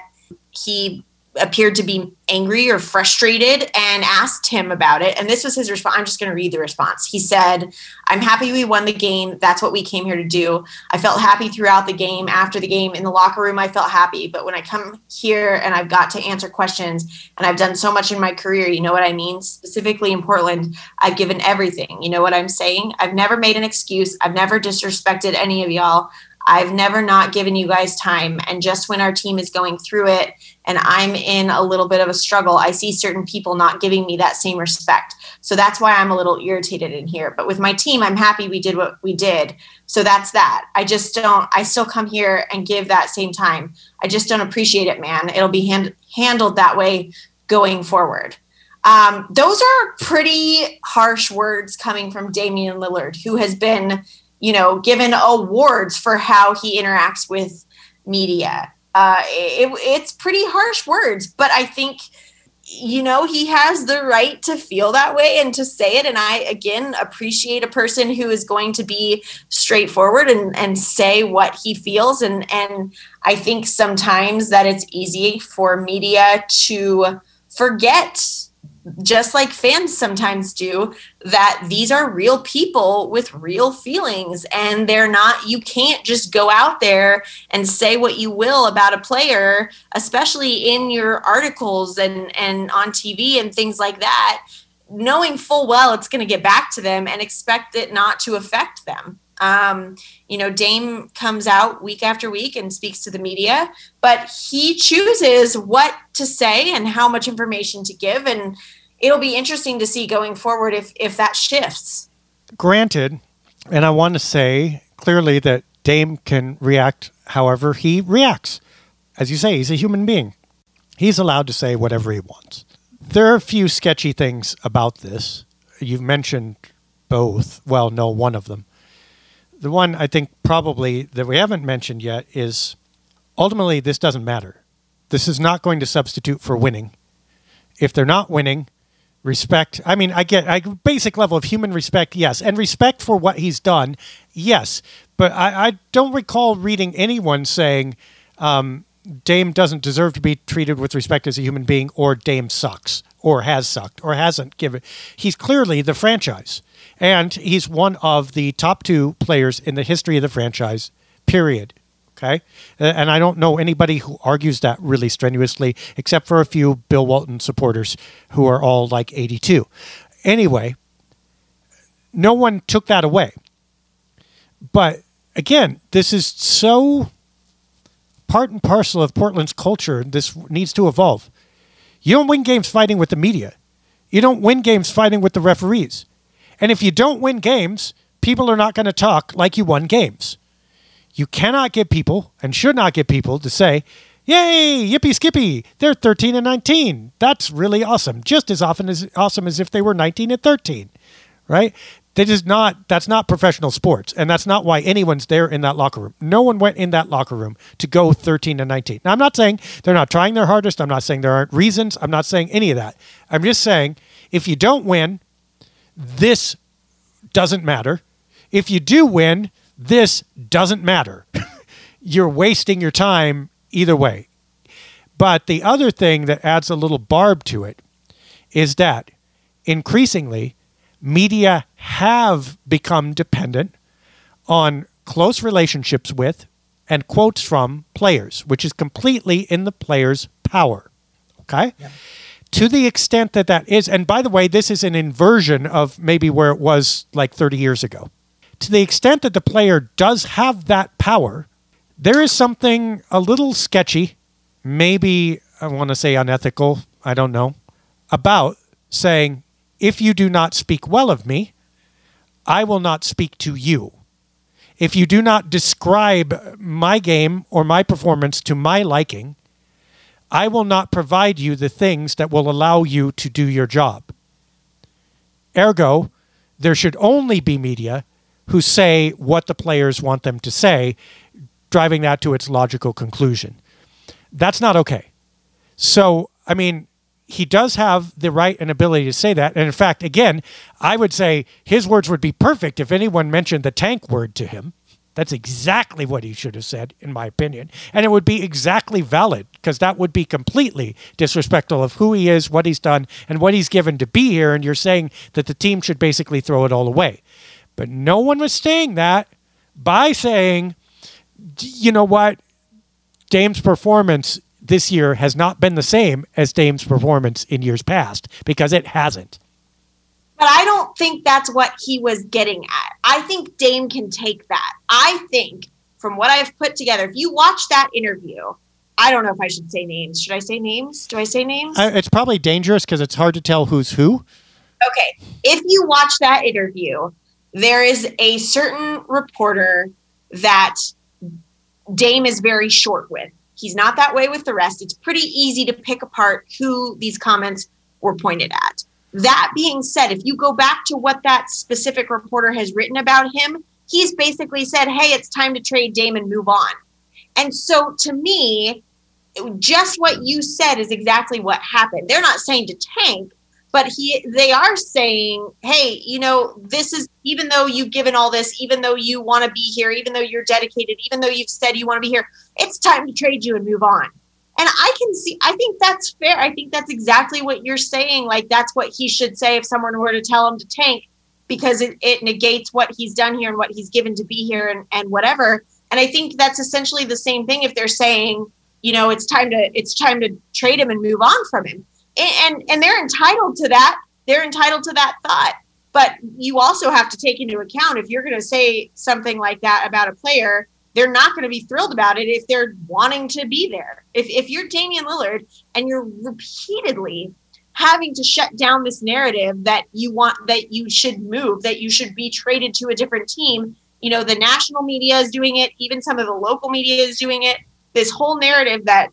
he appeared to be angry or frustrated and asked him about it. And this was his response. I'm just going to read the response. He said, I'm happy we won the game. That's what we came here to do. I felt happy throughout the game. After the game in the locker room, I felt happy. But when I come here and I've got to answer questions and I've done so much in my career, you know what I mean? Specifically in Portland, I've given everything. You know what I'm saying? I've never made an excuse. I've never disrespected any of y'all. I've never not given you guys time. And just when our team is going through it and I'm in a little bit of a struggle, I see certain people not giving me that same respect. So that's why I'm a little irritated in here. But with my team, I'm happy we did what we did. So that's that. I just don't, I still come here and give that same time. I just don't appreciate it, man. It'll be hand, handled that way going forward. Um, those are pretty harsh words coming from Damian Lillard, who has been you know, given awards for how he interacts with media. Uh, it, it's pretty harsh words, but I think, you know, he has the right to feel that way and to say it. And I, again, appreciate a person who is going to be straightforward and, and say what he feels. And, and I think sometimes that it's easy for media to forget just like fans sometimes do, that these are real people with real feelings. And they're not, you can't just go out there and say what you will about a player, especially in your articles and, and on TV and things like that, knowing full well it's going to get back to them and expect it not to affect them. Um, you know, Dame comes out week after week and speaks to the media, but he chooses what to say and how much information to give. And it'll be interesting to see going forward if, if that shifts. Granted, and I want to say clearly that Dame can react however he reacts. As you say, he's a human being. He's allowed to say whatever he wants. There are a few sketchy things about this. You've mentioned both. Well, no, one of them. The one I think probably that we haven't mentioned yet is ultimately this doesn't matter. This is not going to substitute for winning. If they're not winning, respect. I mean, I get a basic level of human respect, yes, and respect for what he's done, yes. But I, I don't recall reading anyone saying um, Dame doesn't deserve to be treated with respect as a human being, or Dame sucks, or has sucked, or hasn't given. He's clearly the franchise, and he's one of the top two players in the history of the franchise. Period. Okay. And I don't know anybody who argues that really strenuously, except for a few Bill Walton supporters who are all like 82. Anyway, no one took that away. But again, this is so part and parcel of Portland's culture. This needs to evolve. You don't win games fighting with the media, you don't win games fighting with the referees. And if you don't win games, people are not going to talk like you won games. You cannot get people and should not get people to say, Yay, yippee skippy, they're 13 and 19. That's really awesome. Just as often as awesome as if they were 19 and 13. Right? That is not that's not professional sports, and that's not why anyone's there in that locker room. No one went in that locker room to go 13 and 19. Now I'm not saying they're not trying their hardest. I'm not saying there aren't reasons. I'm not saying any of that. I'm just saying if you don't win, this doesn't matter. If you do win, this doesn't matter. You're wasting your time either way. But the other thing that adds a little barb to it is that increasingly media have become dependent on close relationships with and quotes from players, which is completely in the player's power. Okay? Yeah. To the extent that that is, and by the way, this is an inversion of maybe where it was like 30 years ago to the extent that the player does have that power, there is something a little sketchy, maybe I want to say unethical, I don't know, about saying, if you do not speak well of me, I will not speak to you. If you do not describe my game or my performance to my liking, I will not provide you the things that will allow you to do your job. Ergo, there should only be media who say what the players want them to say, driving that to its logical conclusion. That's not okay. So, I mean, he does have the right and ability to say that. And in fact, again, I would say his words would be perfect if anyone mentioned the tank word to him. That's exactly what he should have said, in my opinion. And it would be exactly valid because that would be completely disrespectful of who he is, what he's done, and what he's given to be here. And you're saying that the team should basically throw it all away. But no one was saying that by saying, you know what? Dame's performance this year has not been the same as Dame's performance in years past because it hasn't. But I don't think that's what he was getting at. I think Dame can take that. I think from what I've put together, if you watch that interview, I don't know if I should say names. Should I say names? Do I say names? Uh, it's probably dangerous because it's hard to tell who's who. Okay. If you watch that interview, there is a certain reporter that Dame is very short with. He's not that way with the rest. It's pretty easy to pick apart who these comments were pointed at. That being said, if you go back to what that specific reporter has written about him, he's basically said, hey, it's time to trade Dame and move on. And so to me, just what you said is exactly what happened. They're not saying to tank, but he they are saying hey you know this is even though you've given all this even though you want to be here even though you're dedicated even though you've said you want to be here it's time to trade you and move on and i can see i think that's fair. I think that's exactly what you're saying. Like that's what he should say if someone were to tell him to tank because it, it negates what he's done here and what he's given to be here and, and whatever. And i think that's essentially the same thing if they're saying you know it's time to it's time to trade him and move on from him. And and they're entitled to that. They're entitled to that thought. But you also have to take into account if you're going to say something like that about a player they're not going to be thrilled about it if they're wanting to be there if, if you're damian lillard and you're repeatedly having to shut down this narrative that you want that you should move that you should be traded to a different team you know the national media is doing it even some of the local media is doing it this whole narrative that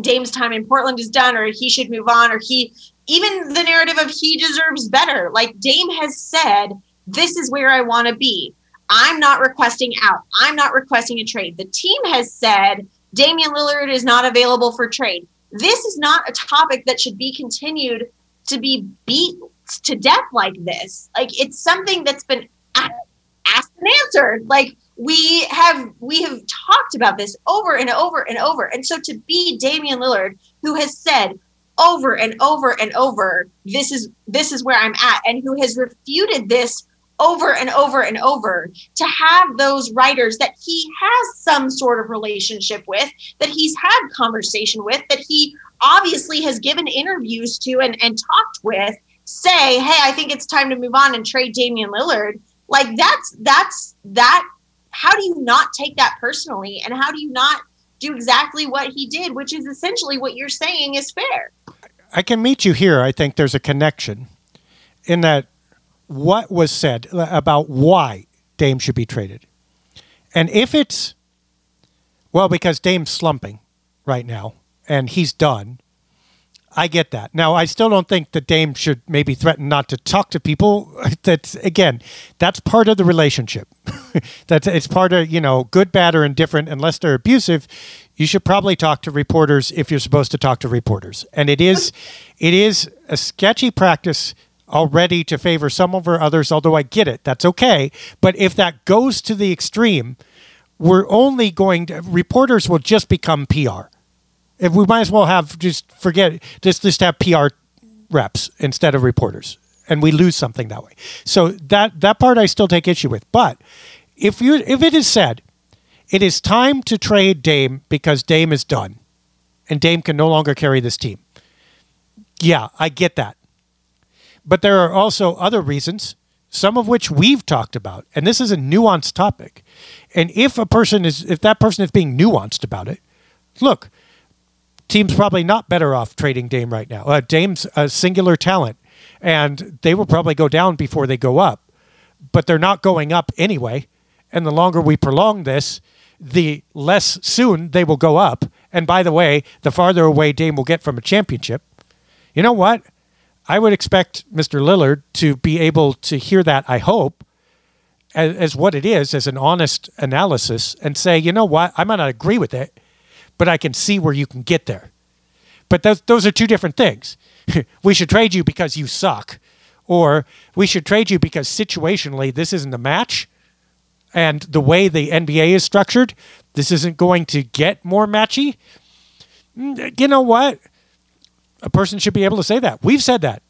Dame's time in Portland is done, or he should move on, or he even the narrative of he deserves better. Like Dame has said, this is where I want to be. I'm not requesting out. I'm not requesting a trade. The team has said Damian Lillard is not available for trade. This is not a topic that should be continued to be beat to death like this. Like it's something that's been asked and answered. Like we have we have talked about this over and over and over. And so to be Damian Lillard, who has said over and over and over, this is this is where I'm at, and who has refuted this over and over and over to have those writers that he has some sort of relationship with, that he's had conversation with, that he obviously has given interviews to and, and talked with, say, hey, I think it's time to move on and trade Damian Lillard. Like that's that's that how do you not take that personally? And how do you not do exactly what he did which is essentially what you're saying is fair. I can meet you here. I think there's a connection in that what was said about why dame should be traded and if it's well because dame's slumping right now and he's done I get that. Now, I still don't think that Dame should maybe threaten not to talk to people. That's again, that's part of the relationship. that's it's part of you know good, bad, or indifferent. Unless they're abusive, you should probably talk to reporters if you're supposed to talk to reporters. And it is, it is a sketchy practice already to favor some over others. Although I get it, that's okay. But if that goes to the extreme, we're only going to reporters will just become PR if we might as well have just forget just just have PR reps instead of reporters, and we lose something that way. So that that part I still take issue with. But if you if it is said, it is time to trade Dame because Dame is done, and Dame can no longer carry this team. Yeah, I get that. But there are also other reasons, some of which we've talked about, and this is a nuanced topic. And if a person is if that person is being nuanced about it, look, team's probably not better off trading Dame right now. Uh, Dame's a singular talent, and they will probably go down before they go up, but they're not going up anyway. And the longer we prolong this, the less soon they will go up. And by the way, the farther away Dame will get from a championship. You know what? I would expect Mr. Lillard to be able to hear that, I hope, as, as what it is, as an honest analysis, and say, you know what? I might not agree with it, but I can see where you can get there. But those, those are two different things. we should trade you because you suck, or we should trade you because situationally this isn't a match. And the way the NBA is structured, this isn't going to get more matchy. Mm, you know what? A person should be able to say that. We've said that.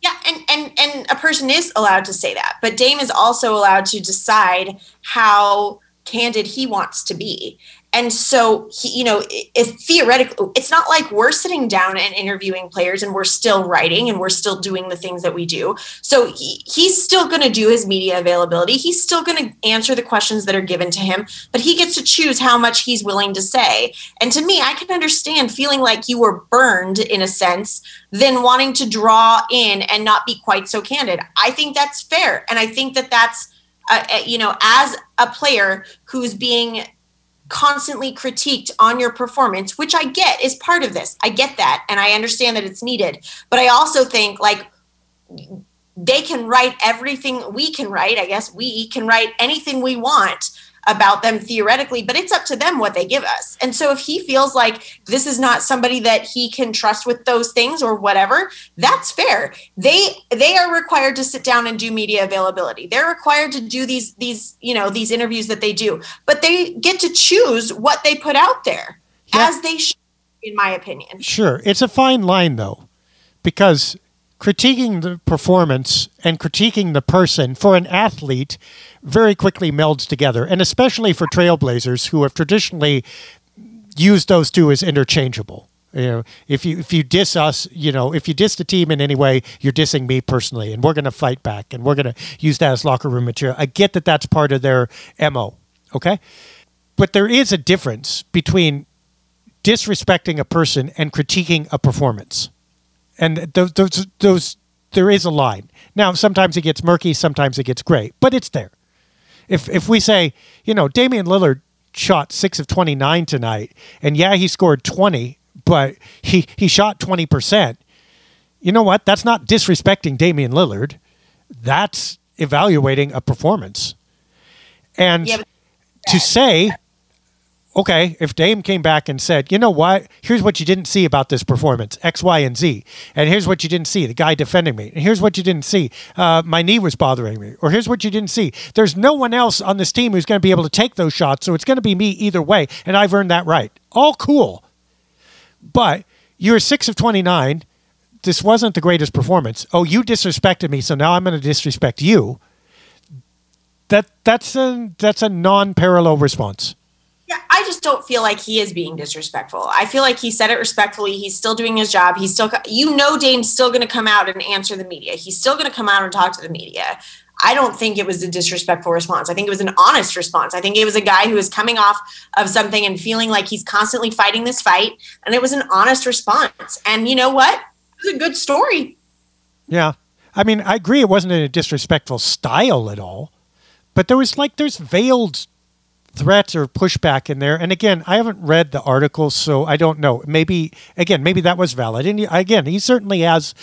Yeah, and and and a person is allowed to say that, but Dame is also allowed to decide how candid he wants to be and so he, you know if theoretically it's not like we're sitting down and interviewing players and we're still writing and we're still doing the things that we do. So he, he's still going to do his media availability. He's still going to answer the questions that are given to him but he gets to choose how much he's willing to say. And to me i can understand feeling like you were burned in a sense than wanting to draw in and not be quite so candid. I think that's fair and i think that that's uh, uh you know as a player who's being constantly critiqued on your performance, which I get is part of this. I get that and I understand that it's needed. But I also think like they can write everything we can write. I guess we can write anything we want about them theoretically, but it's up to them what they give us. And so if he feels like this is not somebody that he can trust with those things or whatever, that's fair. They they are required to sit down and do media availability. They're required to do these these, you know, these interviews that they do. But they get to choose what they put out there yeah. as they should in my opinion. Sure. It's a fine line though. Because critiquing the performance and critiquing the person for an athlete very quickly melds together, and especially for trailblazers who have traditionally used those two as interchangeable. You know, if you if you diss us, you know, if you diss the team in any way, you're dissing me personally, and we're going to fight back, and we're going to use that as locker room material. I get that that's part of their mo, okay, but there is a difference between disrespecting a person and critiquing a performance, and those those those there is a line. Now, sometimes it gets murky, sometimes it gets gray, but it's there if if we say, you know, Damian Lillard shot six of twenty nine tonight, and yeah, he scored twenty, but he he shot twenty percent. You know what? That's not disrespecting Damian Lillard. That's evaluating a performance. And yeah, to say okay, if Dame came back and said, you know what, here's what you didn't see about this performance, X, Y, and Z, and here's what you didn't see, the guy defending me, and here's what you didn't see, uh, my knee was bothering me, or here's what you didn't see. There's no one else on this team who's going to be able to take those shots, so it's going to be me either way, and I've earned that right. All cool. But you're six of 29. This wasn't the greatest performance. Oh, you disrespected me, so now I'm going to disrespect you. That that's a that's a non-parallel response. Yeah, I just don't feel like he is being disrespectful. I feel like he said it respectfully. He's still doing his job. He's still, you know, Dame's still going to come out and answer the media. He's still going to come out and talk to the media. I don't think it was a disrespectful response. I think it was an honest response. I think it was a guy who was coming off of something and feeling like he's constantly fighting this fight. And it was an honest response. And you know what? It was a good story. Yeah. I mean, I agree it wasn't in a disrespectful style at all, but there was like, there's veiled threats or pushback in there. And again, I haven't read the article, so I don't know. Maybe again, maybe that was valid. And again, he certainly has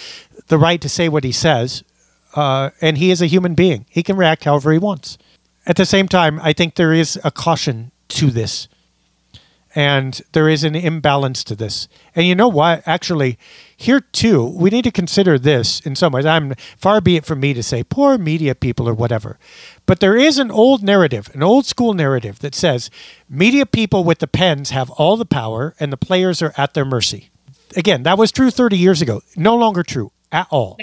the right to say what he says, uh, and he is a human being. He can react however he wants. At the same time, I think there is a caution to this, and there is an imbalance to this. And you know what? Actually, here too, we need to consider this in some ways. I'm far be it from me to say poor media people or whatever. But there is an old narrative, an old school narrative that says media people with the pens have all the power and the players are at their mercy. Again, that was true 30 years ago. No longer true at all.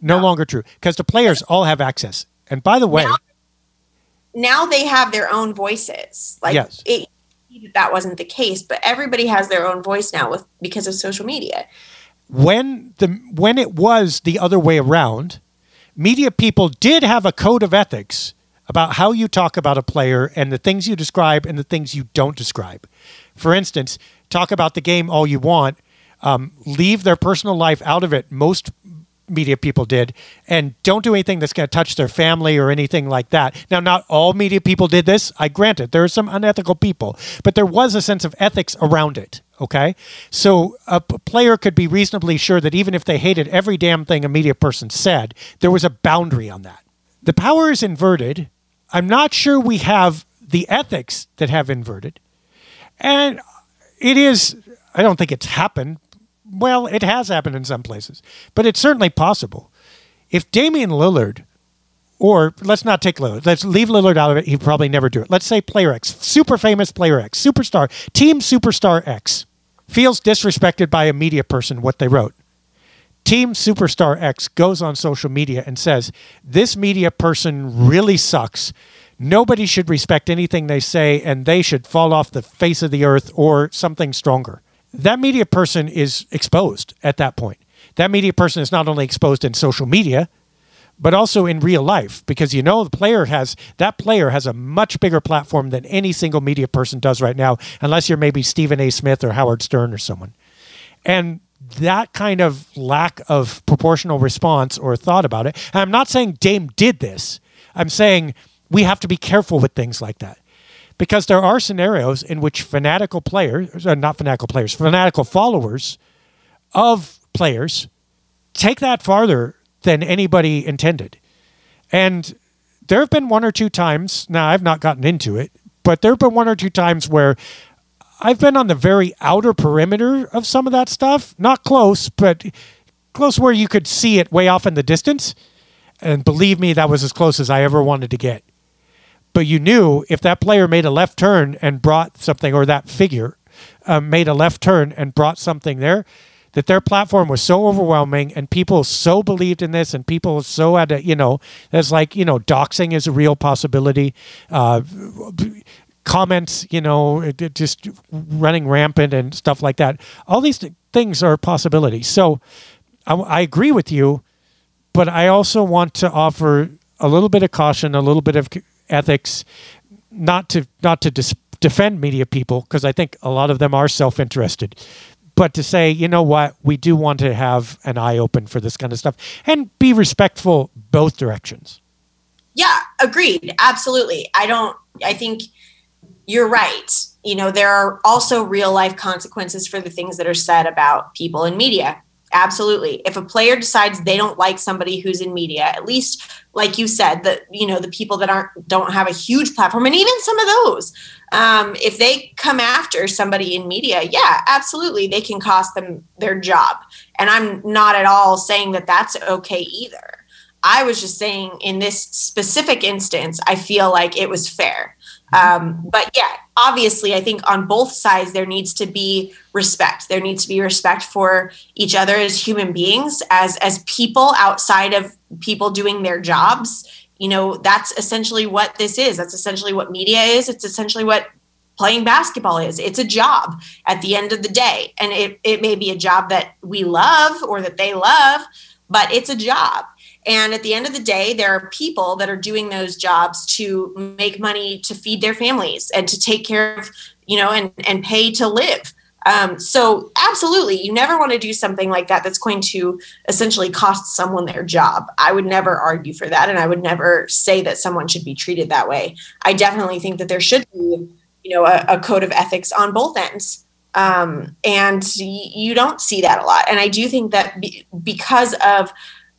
No, longer true because the players all have access. And by the way, now, now they have their own voices. Like yes. it, that wasn't the case, but everybody has their own voice now with because of social media when the when it was the other way around, media people did have a code of ethics about how you talk about a player and the things you describe and the things you don't describe. For instance, talk about the game all you want, um, leave their personal life out of it. Most media people did, and don't do anything that's going to touch their family or anything like that. Now, not all media people did this. I grant it. There are some unethical people, but there was a sense of ethics around it. Okay. So a p- player could be reasonably sure that even if they hated every damn thing a media person said, there was a boundary on that. The power is inverted. I'm not sure we have the ethics that have inverted. And it is, I don't think it's happened. Well, it has happened in some places, but it's certainly possible. If Damian Lillard, or let's not take Lillard, let's leave Lillard out of it. He'd probably never do it. Let's say player X, super famous player X, superstar, team superstar X, feels disrespected by a media person, what they wrote. Team Superstar X goes on social media and says, This media person really sucks. Nobody should respect anything they say, and they should fall off the face of the earth or something stronger. That media person is exposed at that point. That media person is not only exposed in social media, but also in real life because you know the player has that player has a much bigger platform than any single media person does right now unless you're maybe Stephen A Smith or Howard Stern or someone. And that kind of lack of proportional response or thought about it. And I'm not saying Dame did this. I'm saying we have to be careful with things like that. Because there are scenarios in which fanatical players, uh, not fanatical players, fanatical followers of players take that farther than anybody intended. And there have been one or two times, now I've not gotten into it, but there have been one or two times where I've been on the very outer perimeter of some of that stuff. Not close, but close where you could see it way off in the distance. And believe me, that was as close as I ever wanted to get. But you knew if that player made a left turn and brought something, or that figure um, made a left turn and brought something there, that their platform was so overwhelming and people so believed in this and people so had to, you know, it's like, you know, doxing is a real possibility. Uh, comments, you know, just running rampant and stuff like that. All these th- things are possibilities. So I, I agree with you, but I also want to offer a little bit of caution, a little bit of ethics, not to not to dis- defend media people because I think a lot of them are self-interested, but to say, you know what, we do want to have an eye open for this kind of stuff and be respectful both directions. Yeah, agreed. Absolutely. I don't. I think you're right. You know, there are also real life consequences for the things that are said about people in media. Absolutely. If a player decides they don't like somebody who's in media, at least like you said, that you know the people that aren't don't have a huge platform, and even some of those, um, if they come after somebody in media, yeah, absolutely, they can cost them their job. And I'm not at all saying that that's okay either. I was just saying in this specific instance, I feel like it was fair. Um, but yeah, obviously, I think on both sides there needs to be respect. There needs to be respect for each other as human beings, as as people outside of people doing their jobs. You know, that's essentially what this is. That's essentially what media is. It's essentially what playing basketball is. It's a job at the end of the day, and it it may be a job that we love or that they love, but it's a job and at the end of the day, there are people that are doing those jobs to make money to feed their families and to take care of, you know, and, and pay to live. Um, so, absolutely, you never want to do something like that that's going to essentially cost someone their job. I would never argue for that. And I would never say that someone should be treated that way. I definitely think that there should be, you know, a, a code of ethics on both ends. Um, and you don't see that a lot. And I do think that be- because of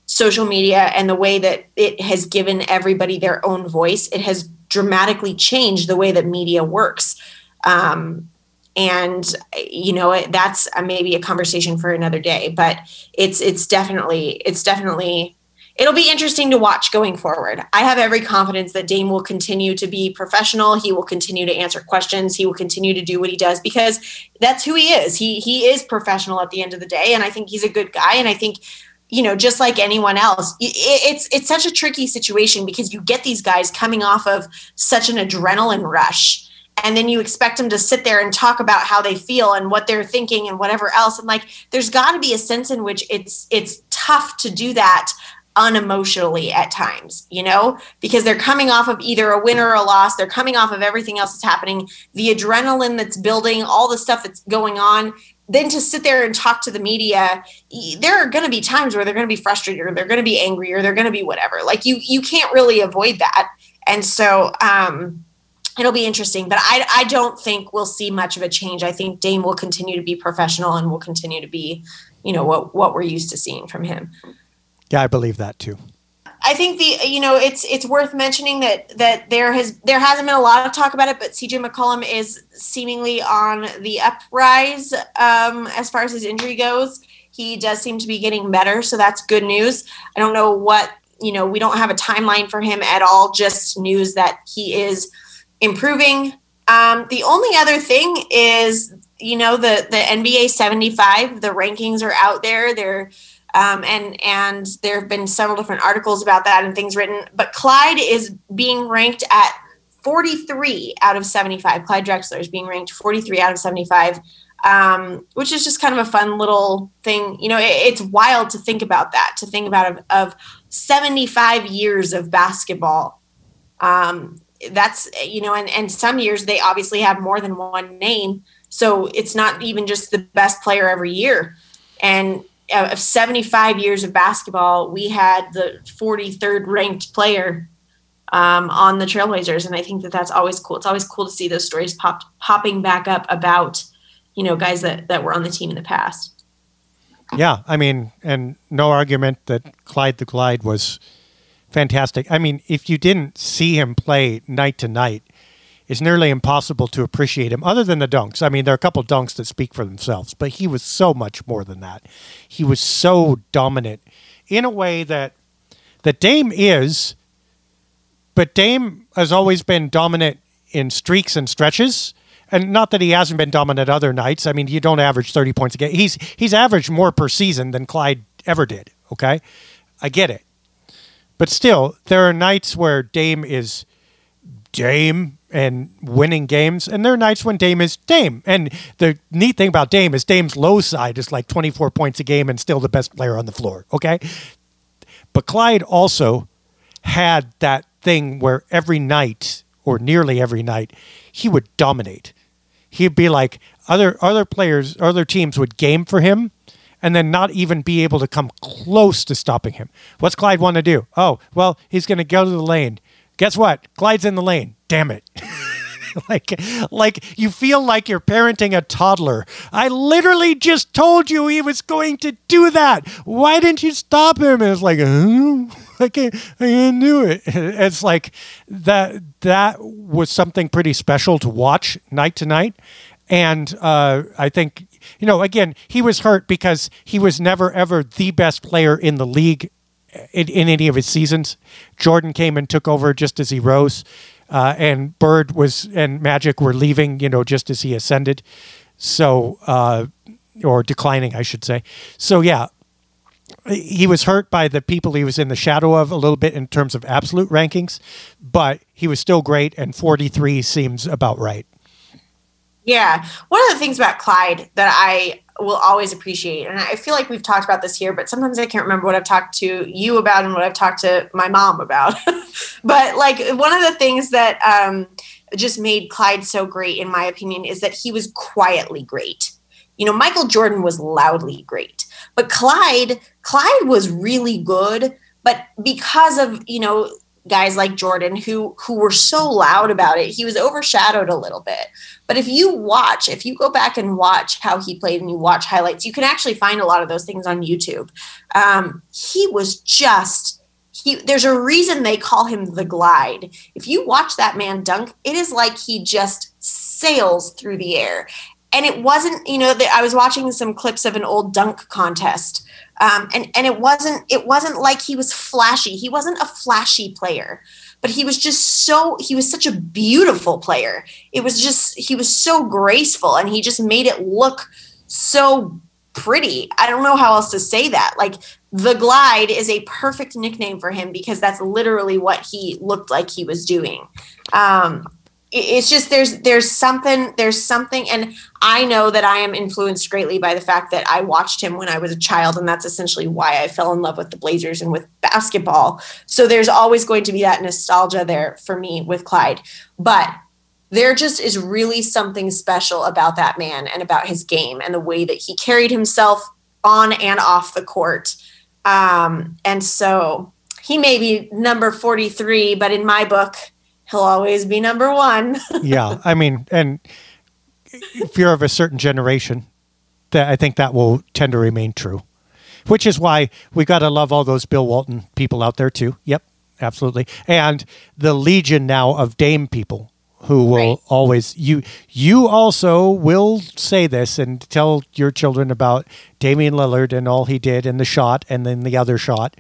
social media and the way that it has given everybody their own voice, it has dramatically changed the way that media works. Um, and you know that's maybe a conversation for another day, but it's it's definitely it's definitely it'll be interesting to watch going forward. I have every confidence that Dame will continue to be professional. He will continue to answer questions. He will continue to do what he does because that's who he is. He he is professional at the end of the day, and I think he's a good guy. And I think you know just like anyone else it's it's such a tricky situation because you get these guys coming off of such an adrenaline rush and then you expect them to sit there and talk about how they feel and what they're thinking and whatever else and like there's got to be a sense in which it's it's tough to do that unemotionally at times, you know, because they're coming off of either a win or a loss. They're coming off of everything else that's happening, the adrenaline that's building, all the stuff that's going on. Then to sit there and talk to the media, there are going to be times where they're going to be frustrated or they're going to be angry or they're going to be whatever. Like you, you can't really avoid that. And so, um, it'll be interesting, but I, I don't think we'll see much of a change. I think Dame will continue to be professional and will continue to be, you know, what, what we're used to seeing from him. Yeah, I believe that too. I think the you know it's it's worth mentioning that that there has there hasn't been a lot of talk about it, but CJ McCollum is seemingly on the uprise um, as far as his injury goes. He does seem to be getting better, so that's good news. I don't know what you know. We don't have a timeline for him at all. Just news that he is improving. Um, the only other thing is you know the the NBA 75. The rankings are out there. They're um, and and there have been several different articles about that and things written. But Clyde is being ranked at 43 out of 75. Clyde Drexler is being ranked 43 out of 75, um, which is just kind of a fun little thing. You know, it, it's wild to think about that. To think about of, of 75 years of basketball. Um, that's you know, and and some years they obviously have more than one name, so it's not even just the best player every year. And of 75 years of basketball, we had the 43rd ranked player um, on the Trailblazers, and I think that that's always cool. It's always cool to see those stories pop popping back up about you know guys that that were on the team in the past. Yeah, I mean, and no argument that Clyde the Glide was fantastic. I mean, if you didn't see him play night to night, it's nearly impossible to appreciate him other than the dunks. I mean, there are a couple dunks that speak for themselves, but he was so much more than that. He was so dominant in a way that that Dame is, but Dame has always been dominant in streaks and stretches. And not that he hasn't been dominant other nights. I mean, you don't average 30 points a game. He's he's averaged more per season than Clyde ever did, okay? I get it. But still, there are nights where Dame is Dame and winning games. And there are nights when Dame is Dame. And the neat thing about Dame is Dame's low side is like 24 points a game and still the best player on the floor. Okay. But Clyde also had that thing where every night or nearly every night he would dominate. He'd be like other other players, other teams would game for him and then not even be able to come close to stopping him. What's Clyde want to do? Oh, well, he's going to go to the lane. Guess what? Clyde's in the lane damn it. like like you feel like you're parenting a toddler. I literally just told you he was going to do that. Why didn't you stop him? And it's like, oh, I can't I can't do it. It's like that that was something pretty special to watch night to night. And uh, I think, you know, again, he was hurt because he was never ever the best player in the league in, in any of his seasons. Jordan came and took over just as he rose uh, and Bird was and Magic were leaving, you know, just as he ascended. So, uh, or declining, I should say. So, yeah, he was hurt by the people he was in the shadow of a little bit in terms of absolute rankings, but he was still great, and 43 seems about right. Yeah. One of the things about Clyde that I will always appreciate. And I feel like we've talked about this here, but sometimes I can't remember what I've talked to you about and what I've talked to my mom about. but like one of the things that um, just made Clyde so great, in my opinion, is that he was quietly great. You know, Michael Jordan was loudly great, but Clyde, Clyde was really good. But because of you know guys like Jordan who who were so loud about it. He was overshadowed a little bit. But if you watch, if you go back and watch how he played and you watch highlights, you can actually find a lot of those things on YouTube. Um, he was just he there's a reason they call him the glide. If you watch that man dunk, it is like he just sails through the air. And it wasn't, you know, that I was watching some clips of an old dunk contest um, and and it wasn't it wasn't like he was flashy. He wasn't a flashy player, but he was just so he was such a beautiful player. It was just he was so graceful, and he just made it look so pretty. I don't know how else to say that. Like the glide is a perfect nickname for him because that's literally what he looked like he was doing. Um, it's just there's there's something there's something and i know that i am influenced greatly by the fact that i watched him when i was a child and that's essentially why i fell in love with the blazers and with basketball. So there's always going to be that nostalgia there for me with clyde. But there just is really something special about that man and about his game and the way that he carried himself on and off the court. Um, and so he may be number 43 but in my book he'll always be number one. yeah, I mean, and if you're of a certain generation, that I think that will tend to remain true. Which is why we got to love all those Bill Walton people out there too. Yep, absolutely. And the legion now of Dame people who will right. always you you also will say this and tell your children about Damian Lillard and all he did and the shot and then the other shot.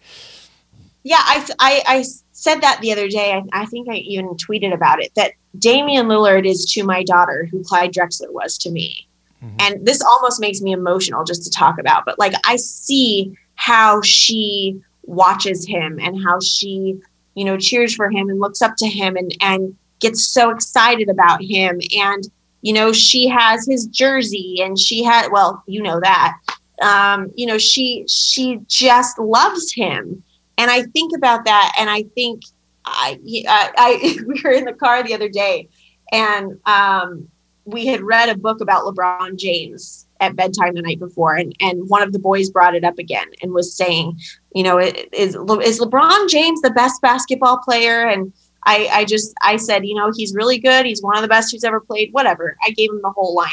Yeah, I I, I said that the other day. I, I, think I even tweeted about it that Damian Lillard is to my daughter who Clyde Drexler was to me. Mm-hmm. And this almost makes me emotional just to talk about. But like, I see how she watches him and how she, you know, cheers for him and looks up to him and, and gets so excited about him. And, you know, she has his jersey and she had, well, you know that. Um, you know, she she just loves him and I think about that, and I think I, I, I we were in the car the other day, and um, we had read a book about LeBron James at bedtime the night before, and and one of the boys brought it up again and was saying, you know, is is LeBron James the best basketball player? And I, I just I said, you know, he's really good. He's one of the best who's ever played. Whatever. I gave him the whole line,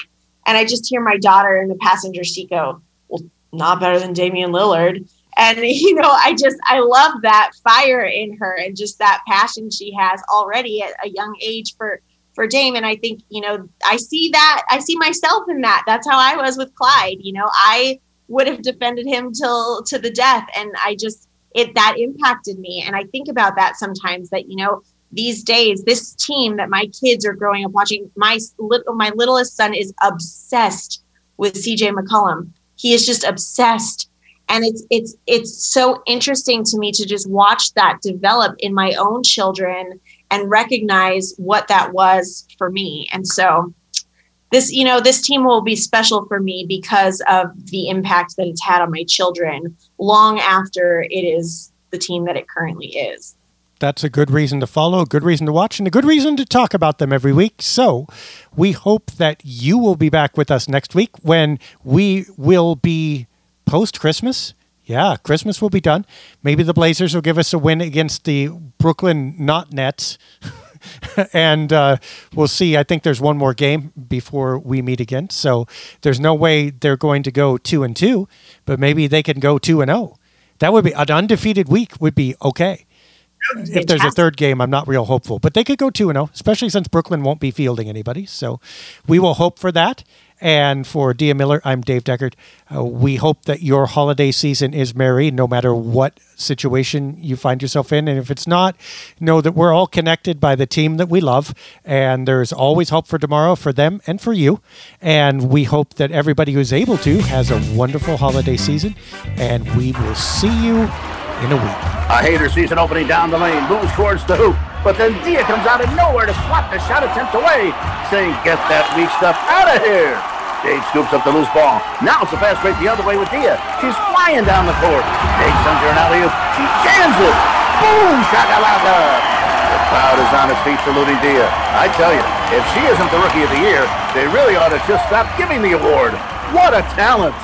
and I just hear my daughter in the passenger seat go, "Well, not better than Damian Lillard." And you know i just i love that fire in her and just that passion she has already at a young age for for Dame. And I think you know I see that I see myself in that. That's how I was with Clyde. You know I would have defended him till to the death. And I just it that impacted me. And I think about that sometimes that you know these days this team that my kids are growing up watching my little my littlest son is obsessed with CJ McCollum. He is just obsessed and it's it's it's so interesting to me to just watch that develop in my own children and recognize what that was for me and so this you know this team will be special for me because of the impact that it's had on my children long after it is the team that it currently is that's a good reason to follow, a good reason to watch, and a good reason to talk about them every week. So we hope that you will be back with us next week when we will be post Christmas, yeah, Christmas will be done. Maybe the Blazers will give us a win against the Brooklyn Not Nets. and uh, we'll see. I think there's one more game before we meet again. So there's no way they're going to go two and two, but maybe they can go two and zero. Oh. That would be an undefeated week. Would be okay. If there's a third game, I'm not real hopeful, but they could go two and zero, oh, especially since Brooklyn won't be fielding anybody. So we will hope for that. And for Dia Miller, I'm Dave Deckard. Uh, we hope that your holiday season is merry, no matter what situation you find yourself in. And if it's not, know that we're all connected by the team that we love. And there's always hope for tomorrow for them and for you. And we hope that everybody who's able to has a wonderful holiday season. And we will see you in a week. A hater sees an opening down the lane, moves towards the hoop. But then Dia comes out of nowhere to swat the shot attempt away, saying, Get that weak stuff out of here. Dave scoops up the loose ball. Now it's a fast break the other way with Dia. She's flying down the court. Dave sends her an alley-oop. She jams it. Boom! Shakalaka! The crowd is on its feet saluting Dia. I tell you, if she isn't the Rookie of the Year, they really ought to just stop giving the award. What a talent!